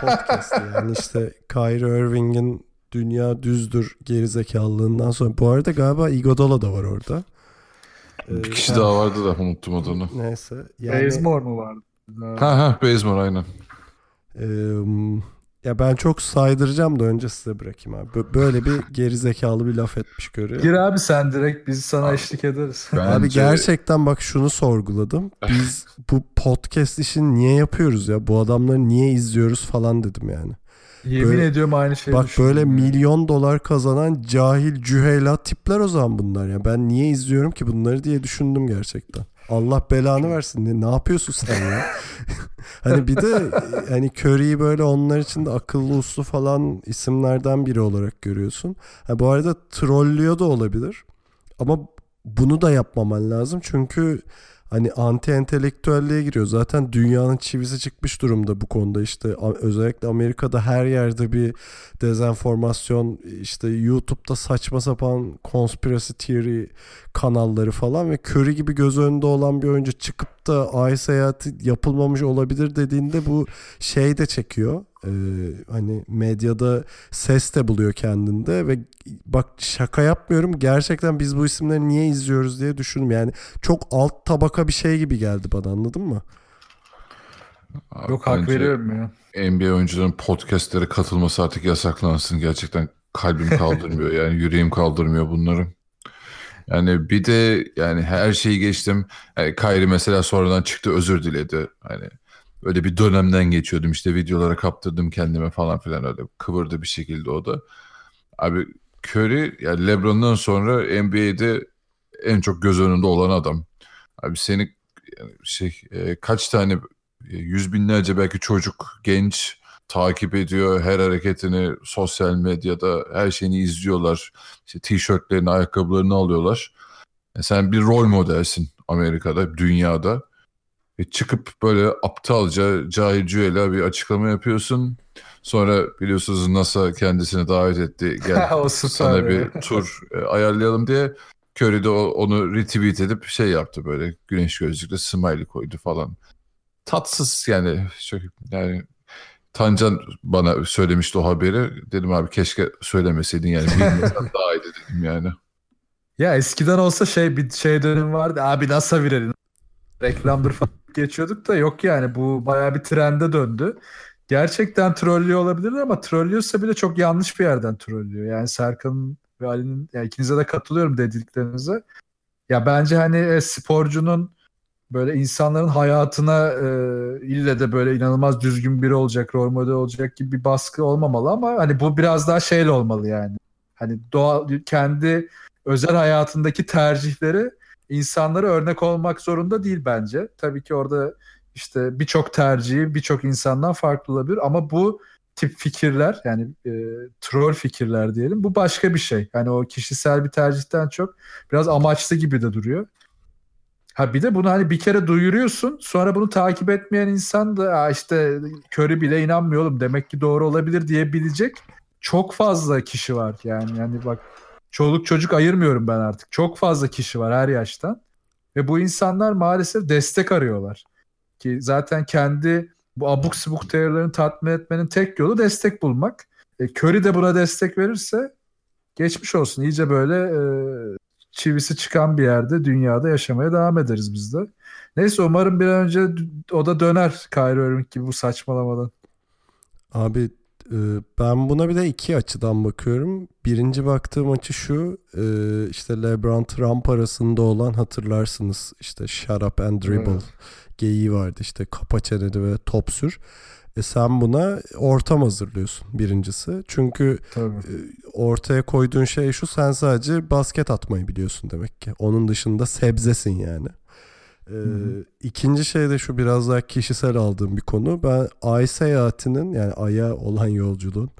podcast. Yani işte Kyrie Irving'in dünya düzdür gerizekalılığından sonra. Bu arada galiba Iguodala da var orada. Ee, bir kişi daha vardı da unuttum adını. Neyse. Yani, Bazemore mu vardı? Ha ha Bazemore aynen. Ee, ya ben çok saydıracağım da önce size bırakayım abi. Böyle bir geri zekalı bir laf etmiş görüyor. Gir abi sen direkt biz sana abi, eşlik ederiz. Bence... Abi gerçekten bak şunu sorguladım. Biz bu podcast işini niye yapıyoruz ya? Bu adamları niye izliyoruz falan dedim yani. Yemin Böyle- ediyorum aynı şeyi Bak böyle ya. milyon dolar kazanan cahil cüheyla tipler o zaman bunlar ya. Ben niye izliyorum ki bunları diye düşündüm gerçekten. Allah belanı versin. Ne, ne yapıyorsun sen ya? hani bir de hani Curry'i böyle onlar için de akıllı uslu falan isimlerden biri olarak görüyorsun. Ha, bu arada trollüyor da olabilir. Ama bunu da yapmaman lazım. Çünkü hani anti entelektüelliğe giriyor. Zaten dünyanın çivisi çıkmış durumda bu konuda işte özellikle Amerika'da her yerde bir dezenformasyon işte YouTube'da saçma sapan conspiracy theory kanalları falan ve Curry gibi göz önünde olan bir oyuncu çıkıp da ay seyahati yapılmamış olabilir dediğinde bu şey de çekiyor. Ee, hani medyada ses de buluyor kendinde ve bak şaka yapmıyorum gerçekten biz bu isimleri niye izliyoruz diye düşündüm yani çok alt tabaka bir şey gibi geldi bana anladın mı? Abi Yok hak veriyorum ya. NBA oyuncuların podcastlere katılması artık yasaklansın. Gerçekten kalbim kaldırmıyor. yani yüreğim kaldırmıyor bunları. Yani bir de yani her şeyi geçtim. Yani Kyrie mesela sonradan çıktı özür diledi. Hani öyle bir dönemden geçiyordum işte videolara kaptırdım kendime falan filan öyle kıvırdı bir şekilde o da. Abi Curry yani LeBron'dan sonra NBA'de en çok göz önünde olan adam. Abi seni şey e, kaç tane e, yüz binlerce belki çocuk, genç takip ediyor. Her hareketini sosyal medyada her şeyini izliyorlar. İşte tişörtlerini, ayakkabılarını alıyorlar. E sen bir rol modelsin Amerika'da, dünyada. Ve çıkıp böyle aptalca, cahilcüyle bir açıklama yapıyorsun. Sonra biliyorsunuz NASA kendisini davet etti. Gel o sana bir tur e, ayarlayalım diye. Curry de onu retweet edip şey yaptı böyle güneş gözlüklü smiley koydu falan. Tatsız yani çok yani Tancan bana söylemişti o haberi. Dedim abi keşke söylemeseydin yani bilmesen daha iyiydi dedim yani. Ya eskiden olsa şey bir şey dönem vardı. Abi NASA virali. Reklamdır falan geçiyorduk da yok yani bu bayağı bir trende döndü. Gerçekten trollüyor olabilir ama trollüyorsa bile çok yanlış bir yerden trollüyor. Yani Serkan'ın ve Ali'nin ya ikinize de katılıyorum dediklerinize. Ya bence hani e, sporcunun böyle insanların hayatına e, ille de böyle inanılmaz düzgün biri olacak, rol model olacak gibi bir baskı olmamalı ama hani bu biraz daha şeyle olmalı yani. Hani doğal kendi özel hayatındaki tercihleri insanlara örnek olmak zorunda değil bence. Tabii ki orada işte birçok tercihi birçok insandan farklı olabilir ama bu tip fikirler yani e, troll fikirler diyelim bu başka bir şey. Yani o kişisel bir tercihten çok biraz amaçlı gibi de duruyor. Ha bir de bunu hani bir kere duyuruyorsun sonra bunu takip etmeyen insan da "Aa işte körü bile inanmıyor oğlum demek ki doğru olabilir diyebilecek çok fazla kişi var yani yani bak çoluk çocuk ayırmıyorum ben artık. Çok fazla kişi var her yaştan. Ve bu insanlar maalesef destek arıyorlar. Ki zaten kendi bu abuk subuk teorilerini tatmin etmenin tek yolu destek bulmak. E, Curry de buna destek verirse geçmiş olsun. İyice böyle e, çivisi çıkan bir yerde dünyada yaşamaya devam ederiz biz de. Neyse umarım bir an önce o da döner Kyrie Irving gibi bu saçmalamadan. Abi ben buna bir de iki açıdan bakıyorum. Birinci baktığım açı şu e, işte LeBron Trump arasında olan hatırlarsınız işte shut up and dribble Evet. geyiği vardı işte kapa çeneni ve top sür. E sen buna ortam hazırlıyorsun birincisi. Çünkü Tabii. e, ortaya koyduğun şey şu sen sadece basket atmayı biliyorsun demek ki. Onun dışında sebzesin yani. Ee, hı. ikinci şey de şu biraz daha kişisel aldığım bir konu. Ben ay seyahatinin yani aya olan yolculuğun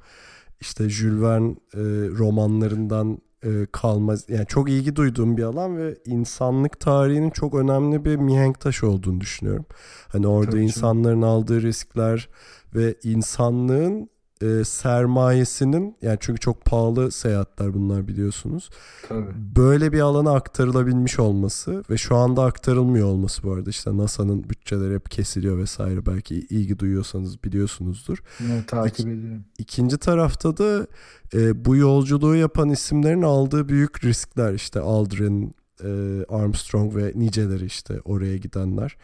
işte Jules Verne e, romanlarından e, kalma yani çok ilgi duyduğum bir alan ve insanlık tarihinin çok önemli bir mihenk taşı olduğunu düşünüyorum. Hani orada Tabii canım. insanların aldığı riskler ve insanlığın e, sermayesinin yani çünkü çok pahalı seyahatler bunlar biliyorsunuz. Tabii. Böyle bir alana aktarılabilmiş olması ve şu anda aktarılmıyor olması bu arada işte NASA'nın bütçeleri hep kesiliyor vesaire belki ilgi duyuyorsanız biliyorsunuzdur. Yine takip ediyorum. İkinci tarafta da e, bu yolculuğu yapan isimlerin aldığı büyük riskler işte Aldrin, e, Armstrong ve niceleri işte oraya gidenler.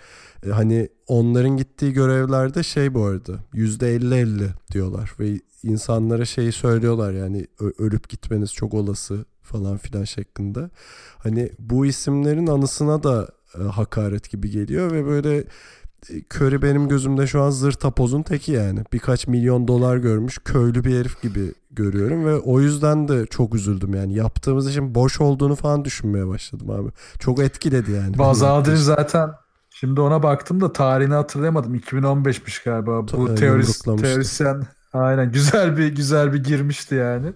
E, hani onların gittiği görevlerde şey bu arada %50-50 diyorlar ve insanlara şeyi söylüyorlar yani ölüp gitmeniz çok olası falan filan şeklinde. Hani bu isimlerin anısına da e, hakaret gibi geliyor ve böyle Curry benim gözümde şu an zır tapozun teki yani. Birkaç milyon dolar görmüş köylü bir herif gibi görüyorum ve o yüzden de çok üzüldüm yani. Yaptığımız işin boş olduğunu falan düşünmeye başladım abi. Çok etkiledi yani. Baz Aldrin zaten şimdi ona baktım da tarihini hatırlayamadım. 2015'miş galiba. Bu Ta- teoris, yumruklamıştı. teorisyen aynen güzel bir güzel bir girmişti yani.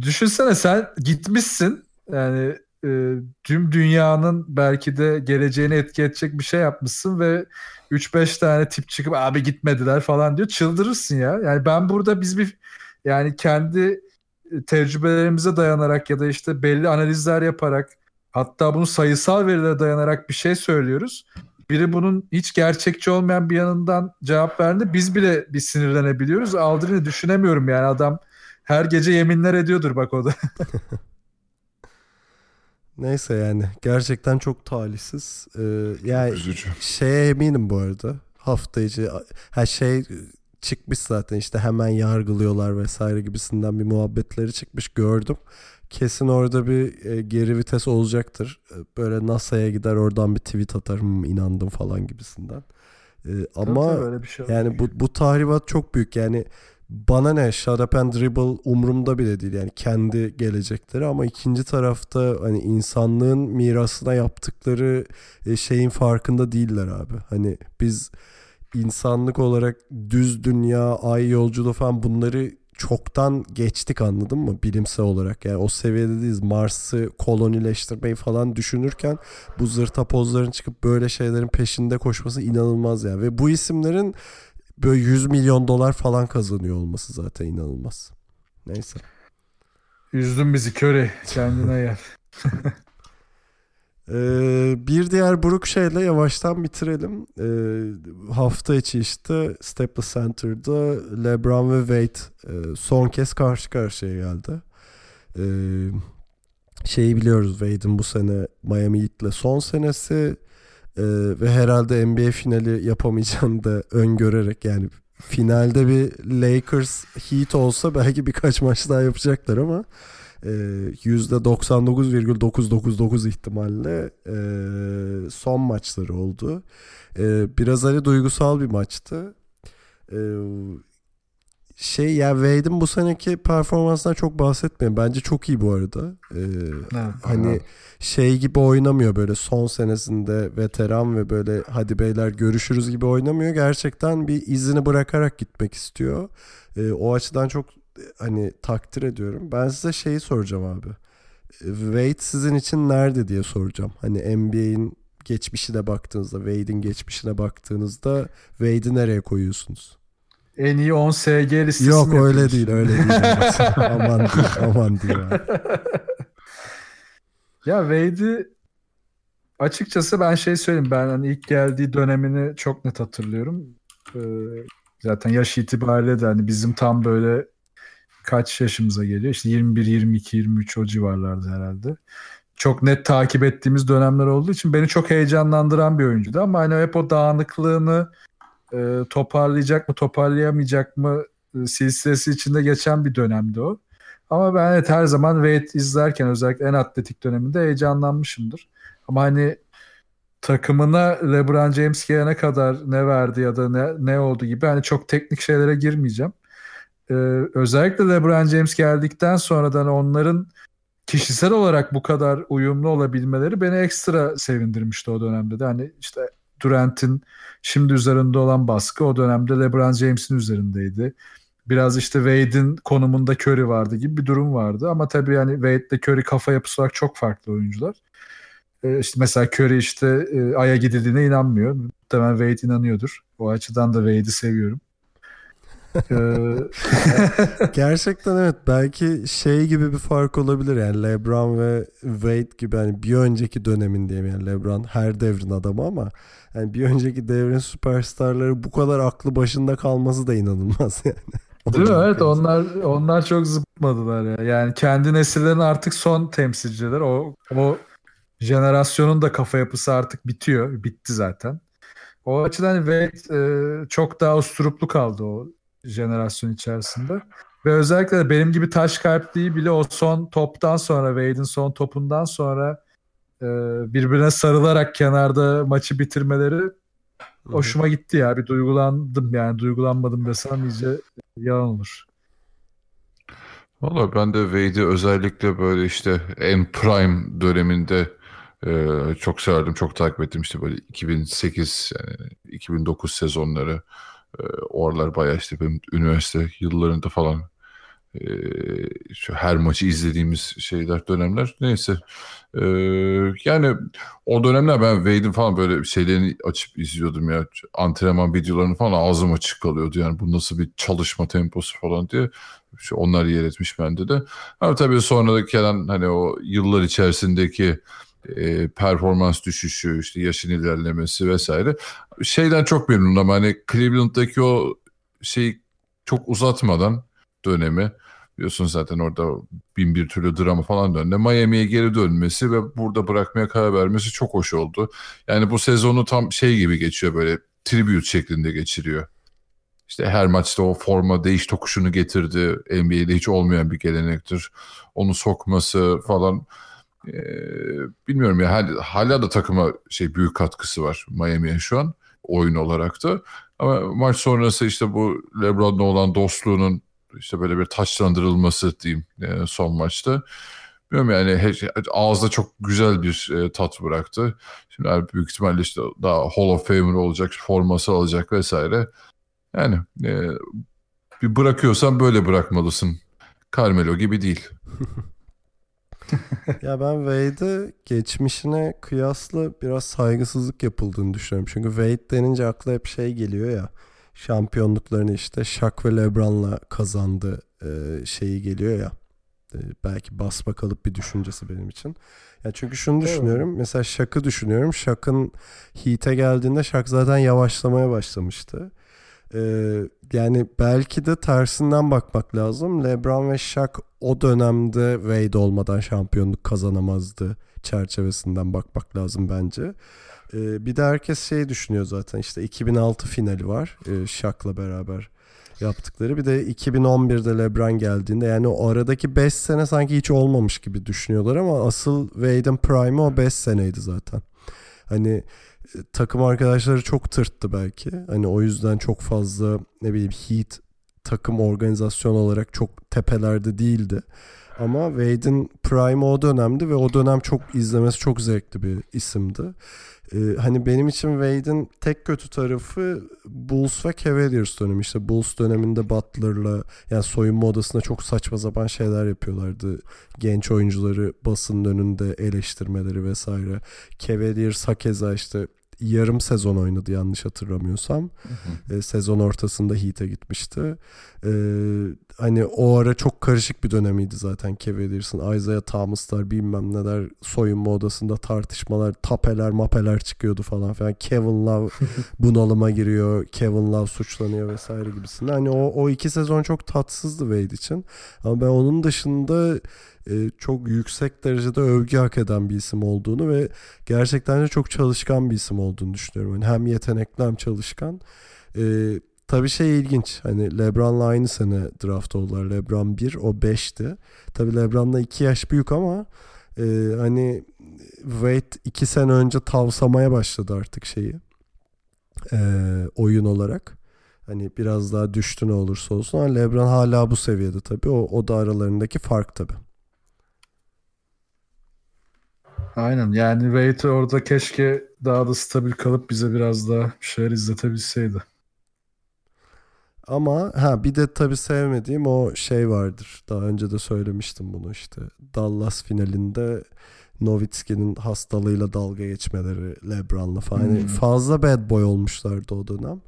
Düşünsene sen gitmişsin yani e, tüm dünyanın belki de geleceğini etki edecek bir şey yapmışsın ve 3-5 tane tip çıkıp abi gitmediler falan diyor. Çıldırırsın ya. Yani ben burada biz bir yani kendi tecrübelerimize dayanarak ya da işte belli analizler yaparak hatta bunu sayısal verilere dayanarak bir şey söylüyoruz. Biri bunun hiç gerçekçi olmayan bir yanından cevap verdiğinde biz bile bir sinirlenebiliyoruz. Aldrin'i düşünemiyorum yani adam her gece yeminler ediyordur bak o da. Neyse yani gerçekten çok talihsiz. Ee, yani Üzücü. şeye eminim bu arada. Hafta içi her şey çıkmış zaten işte hemen yargılıyorlar vesaire gibisinden bir muhabbetleri çıkmış gördüm. Kesin orada bir e, geri vites olacaktır. E, Böyle NASA'ya gider oradan bir tweet atarım inandım falan gibisinden. E, ama Tabii öyle bir şey yani bu, bu tahribat çok büyük yani bana ne shut and dribble umurumda bile değil yani kendi gelecekleri ama ikinci tarafta hani insanlığın mirasına yaptıkları e, şeyin farkında değiller abi. Hani biz insanlık olarak düz dünya, ay yolculuğu falan bunları çoktan geçtik anladın mı? Bilimsel olarak. Yani o seviyede değiliz. Mars'ı kolonileştirmeyi falan düşünürken bu zırtapozların çıkıp böyle şeylerin peşinde koşması inanılmaz yani ve bu isimlerin böyle 100 milyon dolar falan kazanıyor olması zaten inanılmaz. Neyse. Üzdün bizi Curry. Kendine gel. Ee, bir diğer buruk şeyle yavaştan bitirelim. Ee, hafta içi işte Staples Center'da LeBron ve Wade e, son kez karşı karşıya geldi. Ee, şeyi biliyoruz Wade'in bu sene Miami Heat'le son senesi e, ve herhalde NBA finali yapamayacağını da öngörerek yani finalde bir Lakers Heat olsa belki birkaç maç daha yapacaklar ama e, %99,999 ihtimalle e, son maçları oldu. E, biraz hani duygusal bir maçtı. E, şey ya Wade'in bu seneki performansından çok bahsetmeyin. Bence çok iyi bu arada. E, hani şey gibi oynamıyor böyle son senesinde veteran ve böyle hadi beyler görüşürüz gibi oynamıyor. Gerçekten bir izini bırakarak gitmek istiyor. E, o açıdan çok hani takdir ediyorum. Ben size şeyi soracağım abi. Wade sizin için nerede diye soracağım. Hani NBA'in geçmişine baktığınızda, Wade'in geçmişine baktığınızda Wade'i nereye koyuyorsunuz? En iyi 10 SG listesi Yok mi öyle değil, öyle değil. aman değil, aman abi. Ya Wade'i açıkçası ben şey söyleyeyim ben hani ilk geldiği dönemini çok net hatırlıyorum. Ee, zaten yaş itibariyle de hani bizim tam böyle kaç yaşımıza geliyor? İşte 21, 22, 23 o civarlarda herhalde. Çok net takip ettiğimiz dönemler olduğu için beni çok heyecanlandıran bir oyuncuydu ama hani hep o dağınıklığını e, toparlayacak mı toparlayamayacak mı e, silsilesi içinde geçen bir dönemdi o. Ama ben evet her zaman Wade izlerken özellikle en atletik döneminde heyecanlanmışımdır. Ama hani takımına LeBron James gelene kadar ne verdi ya da ne, ne oldu gibi hani çok teknik şeylere girmeyeceğim. Ee, özellikle LeBron James geldikten sonradan onların kişisel olarak bu kadar uyumlu olabilmeleri beni ekstra sevindirmişti o dönemde de. Hani işte Durant'in şimdi üzerinde olan baskı o dönemde LeBron James'in üzerindeydi. Biraz işte Wade'in konumunda Curry vardı gibi bir durum vardı. Ama tabii yani Wade ile Curry kafa yapısı olarak çok farklı oyuncular. Ee, işte mesela Curry işte e, Ay'a gidildiğine inanmıyor. Muhtemelen Wade inanıyordur. O açıdan da Wade'i seviyorum. Ee, Gerçekten evet belki şey gibi bir fark olabilir yani LeBron ve Wade gibi hani bir önceki dönemin diyeyim yani LeBron her devrin adamı ama yani bir önceki devrin süperstarları bu kadar aklı başında kalması da inanılmaz yani. Değil mi? Evet onlar onlar çok zıplamadılar ya. Yani kendi nesillerin artık son temsilciler. O o jenerasyonun da kafa yapısı artık bitiyor. Bitti zaten. O açıdan Wade e, çok daha usturuplu kaldı o jenerasyon içerisinde. Ve özellikle de benim gibi taş kalpliği bile o son toptan sonra Wade'in son topundan sonra e, birbirine sarılarak kenarda maçı bitirmeleri hoşuma gitti ya. Bir duygulandım yani. Duygulanmadım desem iyice yalan olur. Valla ben de Wade'i özellikle böyle işte en prime döneminde e, çok severdim, çok takip ettim işte böyle 2008, yani 2009 sezonları. E, o aralar bayağı işte benim üniversite yıllarında falan e, şu her maçı izlediğimiz şeyler, dönemler. Neyse. E, yani o dönemler ben Wade'in falan böyle şeylerini açıp izliyordum ya. Antrenman videolarını falan ağzım açık kalıyordu. Yani bu nasıl bir çalışma temposu falan diye. Şu onlar yer etmiş bende de. Ama tabii gelen hani o yıllar içerisindeki e, performans düşüşü, işte yaşın ilerlemesi vesaire. Şeyden çok memnunum ama hani Cleveland'daki o şey çok uzatmadan dönemi biliyorsun zaten orada bin bir türlü drama falan döndü. Miami'ye geri dönmesi ve burada bırakmaya karar vermesi çok hoş oldu. Yani bu sezonu tam şey gibi geçiyor böyle tribute şeklinde geçiriyor. İşte her maçta o forma değiş tokuşunu getirdi. NBA'de hiç olmayan bir gelenektir. Onu sokması falan. Ee, bilmiyorum ya hala, hala da takıma şey büyük katkısı var Miami'ye şu an oyun olarak da. Ama maç sonrası işte bu LeBron'la olan dostluğunun işte böyle bir taçlandırılması diyeyim e, son maçta. Bilmiyorum yani he, ağızda çok güzel bir e, tat bıraktı. Şimdi büyük ihtimalle işte daha Hall of Famer olacak, forması alacak vesaire. Yani e, bir bırakıyorsan böyle bırakmalısın. Carmelo gibi değil. ya ben Wade'e geçmişine kıyasla biraz saygısızlık yapıldığını düşünüyorum. Çünkü Wade denince akla hep şey geliyor ya. Şampiyonluklarını işte Shaq ve LeBron'la kazandı e, şeyi geliyor ya. E, belki basma kalıp bir düşüncesi benim için. Ya çünkü şunu düşünüyorum. Mesela Shaq'ı düşünüyorum. Shaq'ın Heat'e geldiğinde Shaq zaten yavaşlamaya başlamıştı. Ee, yani belki de tersinden bakmak lazım. LeBron ve Shaq o dönemde Wade olmadan şampiyonluk kazanamazdı çerçevesinden bakmak lazım bence. Ee, bir de herkes şey düşünüyor zaten işte 2006 finali var e, Shaq'la beraber yaptıkları. Bir de 2011'de LeBron geldiğinde yani o aradaki 5 sene sanki hiç olmamış gibi düşünüyorlar ama asıl Wade'in prime'ı o 5 seneydi zaten. Hani takım arkadaşları çok tırttı belki. Hani o yüzden çok fazla ne bileyim Heat takım organizasyon olarak çok tepelerde değildi. Ama Wade'in prime o dönemdi ve o dönem çok izlemesi çok zevkli bir isimdi. Ee, hani benim için Wade'in tek kötü tarafı Bulls ve Cavaliers dönemi. İşte Bulls döneminde Butler'la yani soyunma odasında çok saçma sapan şeyler yapıyorlardı. Genç oyuncuları basının önünde eleştirmeleri vesaire. Cavaliers hakeza işte yarım sezon oynadı yanlış hatırlamıyorsam. Hı hı. E, sezon ortasında Heat'e gitmişti. E, hani o ara çok karışık bir dönemiydi zaten Cavaliers'ın. Isaiah Thomas'lar bilmem neler soyunma odasında tartışmalar, tapeler mapeler çıkıyordu falan filan. Kevin Love bunalıma giriyor. Kevin Love suçlanıyor vesaire gibisinden. Hani o, o iki sezon çok tatsızdı Wade için. Ama ben onun dışında e, çok yüksek derecede övgü hak eden bir isim olduğunu ve gerçekten de çok çalışkan bir isim olduğunu düşünüyorum. Yani hem yetenekli hem çalışkan. E, tabii şey ilginç. Hani LeBron'la aynı sene draft oldular. LeBron 1, o 5'ti. Tabii LeBron'la 2 yaş büyük ama e, hani Wade 2 sene önce tavsamaya başladı artık şeyi. E, oyun olarak. Hani biraz daha düştü ne olursa olsun. Ama LeBron hala bu seviyede tabii. O, o da aralarındaki fark tabii. Aynen yani Wade orada keşke daha da stabil kalıp bize biraz daha bir şeyler izletebilseydi. Ama ha bir de tabii sevmediğim o şey vardır. Daha önce de söylemiştim bunu işte. Dallas finalinde Nowitzki'nin hastalığıyla dalga geçmeleri LeBron'la falan. Hani hmm. Yani fazla bad boy olmuşlardı o dönem.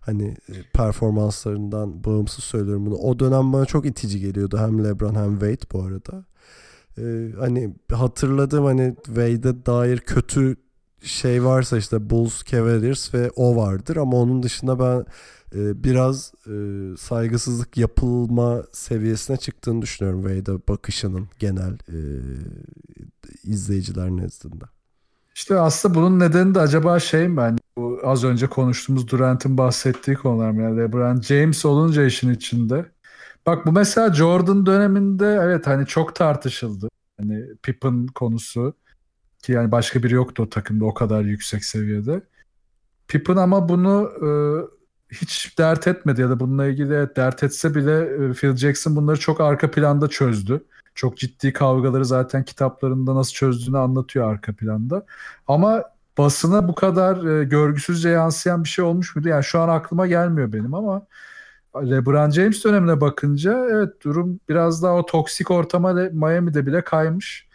Hani e, performanslarından bağımsız söylüyorum bunu. O dönem bana çok itici geliyordu. Hem LeBron hem Wade bu arada. Ee, hani hatırladığım hani Wade'e dair kötü şey varsa işte Bulls, Cavaliers ve o vardır ama onun dışında ben biraz e, saygısızlık yapılma seviyesine çıktığını düşünüyorum Wade'e bakışının genel e, izleyiciler nezdinde. İşte aslında bunun nedeni de acaba şey mi ben bu az önce konuştuğumuz Durant'ın bahsettiği konular mı? Yani LeBron James olunca işin içinde Bak bu mesela Jordan döneminde evet hani çok tartışıldı. Hani Pippen konusu ki yani başka biri yoktu o takımda o kadar yüksek seviyede. Pippen ama bunu e, hiç dert etmedi ya da bununla ilgili dert etse bile e, Phil Jackson bunları çok arka planda çözdü. Çok ciddi kavgaları zaten kitaplarında nasıl çözdüğünü anlatıyor arka planda. Ama basına bu kadar e, görgüsüzce yansıyan bir şey olmuş muydu? Yani şu an aklıma gelmiyor benim ama LeBron James dönemine bakınca evet durum biraz daha o toksik ortama Miami'de bile kaymış.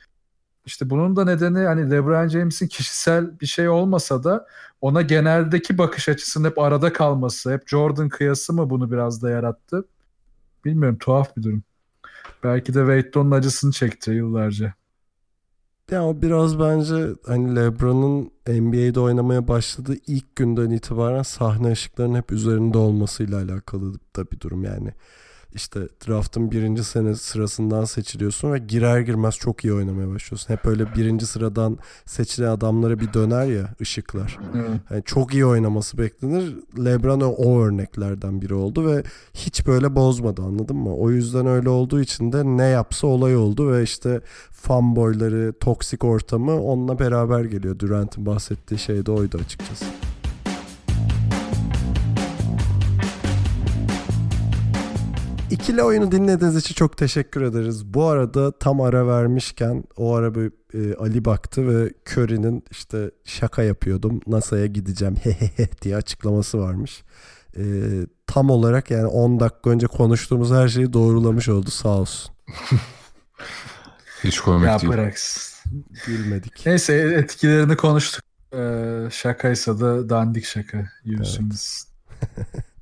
İşte bunun da nedeni hani LeBron James'in kişisel bir şey olmasa da ona geneldeki bakış açısının hep arada kalması, hep Jordan kıyası mı bunu biraz da yarattı? Bilmiyorum tuhaf bir durum. Belki de Wade acısını çekti yıllarca. Ya o biraz bence hani LeBron'un NBA'de oynamaya başladığı ilk günden itibaren sahne ışıklarının hep üzerinde olmasıyla alakalı da bir durum yani. İşte draftın birinci sene sırasından seçiliyorsun ve girer girmez çok iyi oynamaya başlıyorsun. Hep öyle birinci sıradan seçilen adamlara bir döner ya ışıklar. Yani çok iyi oynaması beklenir. LeBron o, örneklerden biri oldu ve hiç böyle bozmadı anladın mı? O yüzden öyle olduğu için de ne yapsa olay oldu ve işte fanboyları, toksik ortamı onunla beraber geliyor. Durant'ın bahsettiği şey de oydu açıkçası. İkili oyunu dinlediğiniz için çok teşekkür ederiz. Bu arada tam ara vermişken o ara bir e, Ali baktı ve Curry'nin işte şaka yapıyordum NASA'ya gideceğim hehehe diye açıklaması varmış. E, tam olarak yani 10 dakika önce konuştuğumuz her şeyi doğrulamış oldu sağ olsun. Hiç komik Ya değil. bıraksın. Gülmedik. Neyse etkilerini konuştuk. Ee, şakaysa da dandik şaka. Yüzünüz.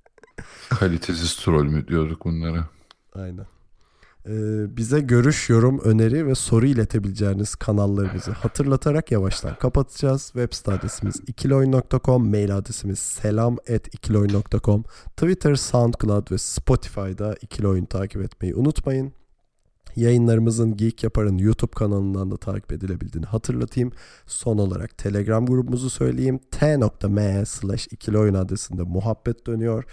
Kalitesiz troll mü diyorduk bunlara. Aynen. Ee, bize görüş, yorum, öneri ve soru iletebileceğiniz kanallarımızı hatırlatarak yavaştan kapatacağız. Web site adresimiz ikiloyun.com, mail adresimiz selam@ikiloyun.com, Twitter, SoundCloud ve Spotify'da İkiloyun takip etmeyi unutmayın. Yayınlarımızın Geek Yapar'ın YouTube kanalından da takip edilebildiğini hatırlatayım. Son olarak Telegram grubumuzu söyleyeyim. t.me slash ikiloyun adresinde muhabbet dönüyor.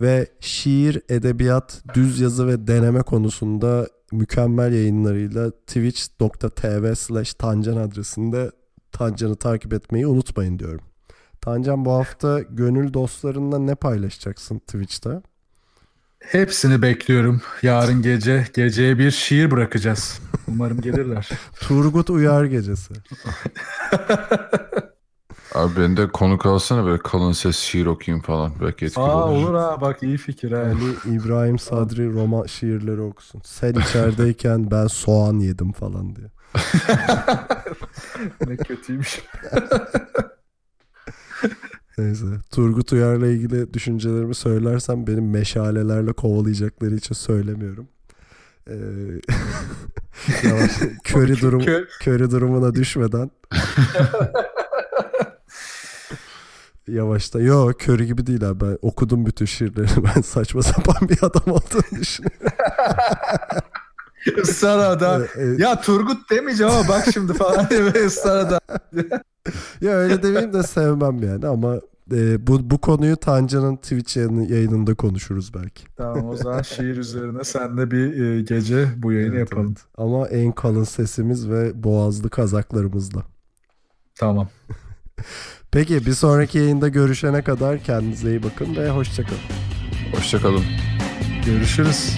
Ve şiir, edebiyat, düz yazı ve deneme konusunda mükemmel yayınlarıyla twitch.tv slash tancan adresinde Tancan'ı takip etmeyi unutmayın diyorum. Tancan bu hafta gönül dostlarınla ne paylaşacaksın Twitch'te? Hepsini bekliyorum. Yarın gece geceye bir şiir bırakacağız. Umarım gelirler. Turgut Uyar gecesi. Abi ben de konuk alsana böyle kalın ses şiir okuyayım falan. Belki etkili Aa olur. olur ha bak iyi fikir ha. Ali İbrahim Sadri roman şiirleri okusun. Sen içerideyken ben soğan yedim falan diye. ne kötüymüş. Neyse. Turgut Uyar'la ilgili düşüncelerimi söylersem benim meşalelerle kovalayacakları için söylemiyorum. Ee, yavaş, köri, durum, Kö- köri durumuna düşmeden yavaşta. Yo köri gibi değil abi. Ben okudum bütün şiirlerini. Ben saçma sapan bir adam olduğunu düşünüyorum. Israr adam. Ee, e, Ya Turgut demeyeceğim ama bak şimdi falan diye adam. Ya öyle demeyeyim de sevmem yani ama e, bu bu konuyu Tancan'ın Twitch yayını- yayınında konuşuruz belki. Tamam o zaman şiir üzerine senle bir e, gece bu yayını Evet, yapalım. evet. Ama en kalın sesimiz ve boğazlı kazaklarımızla. Tamam. Peki bir sonraki yayında görüşene kadar kendinize iyi bakın ve hoşçakalın. Hoşçakalın. Görüşürüz.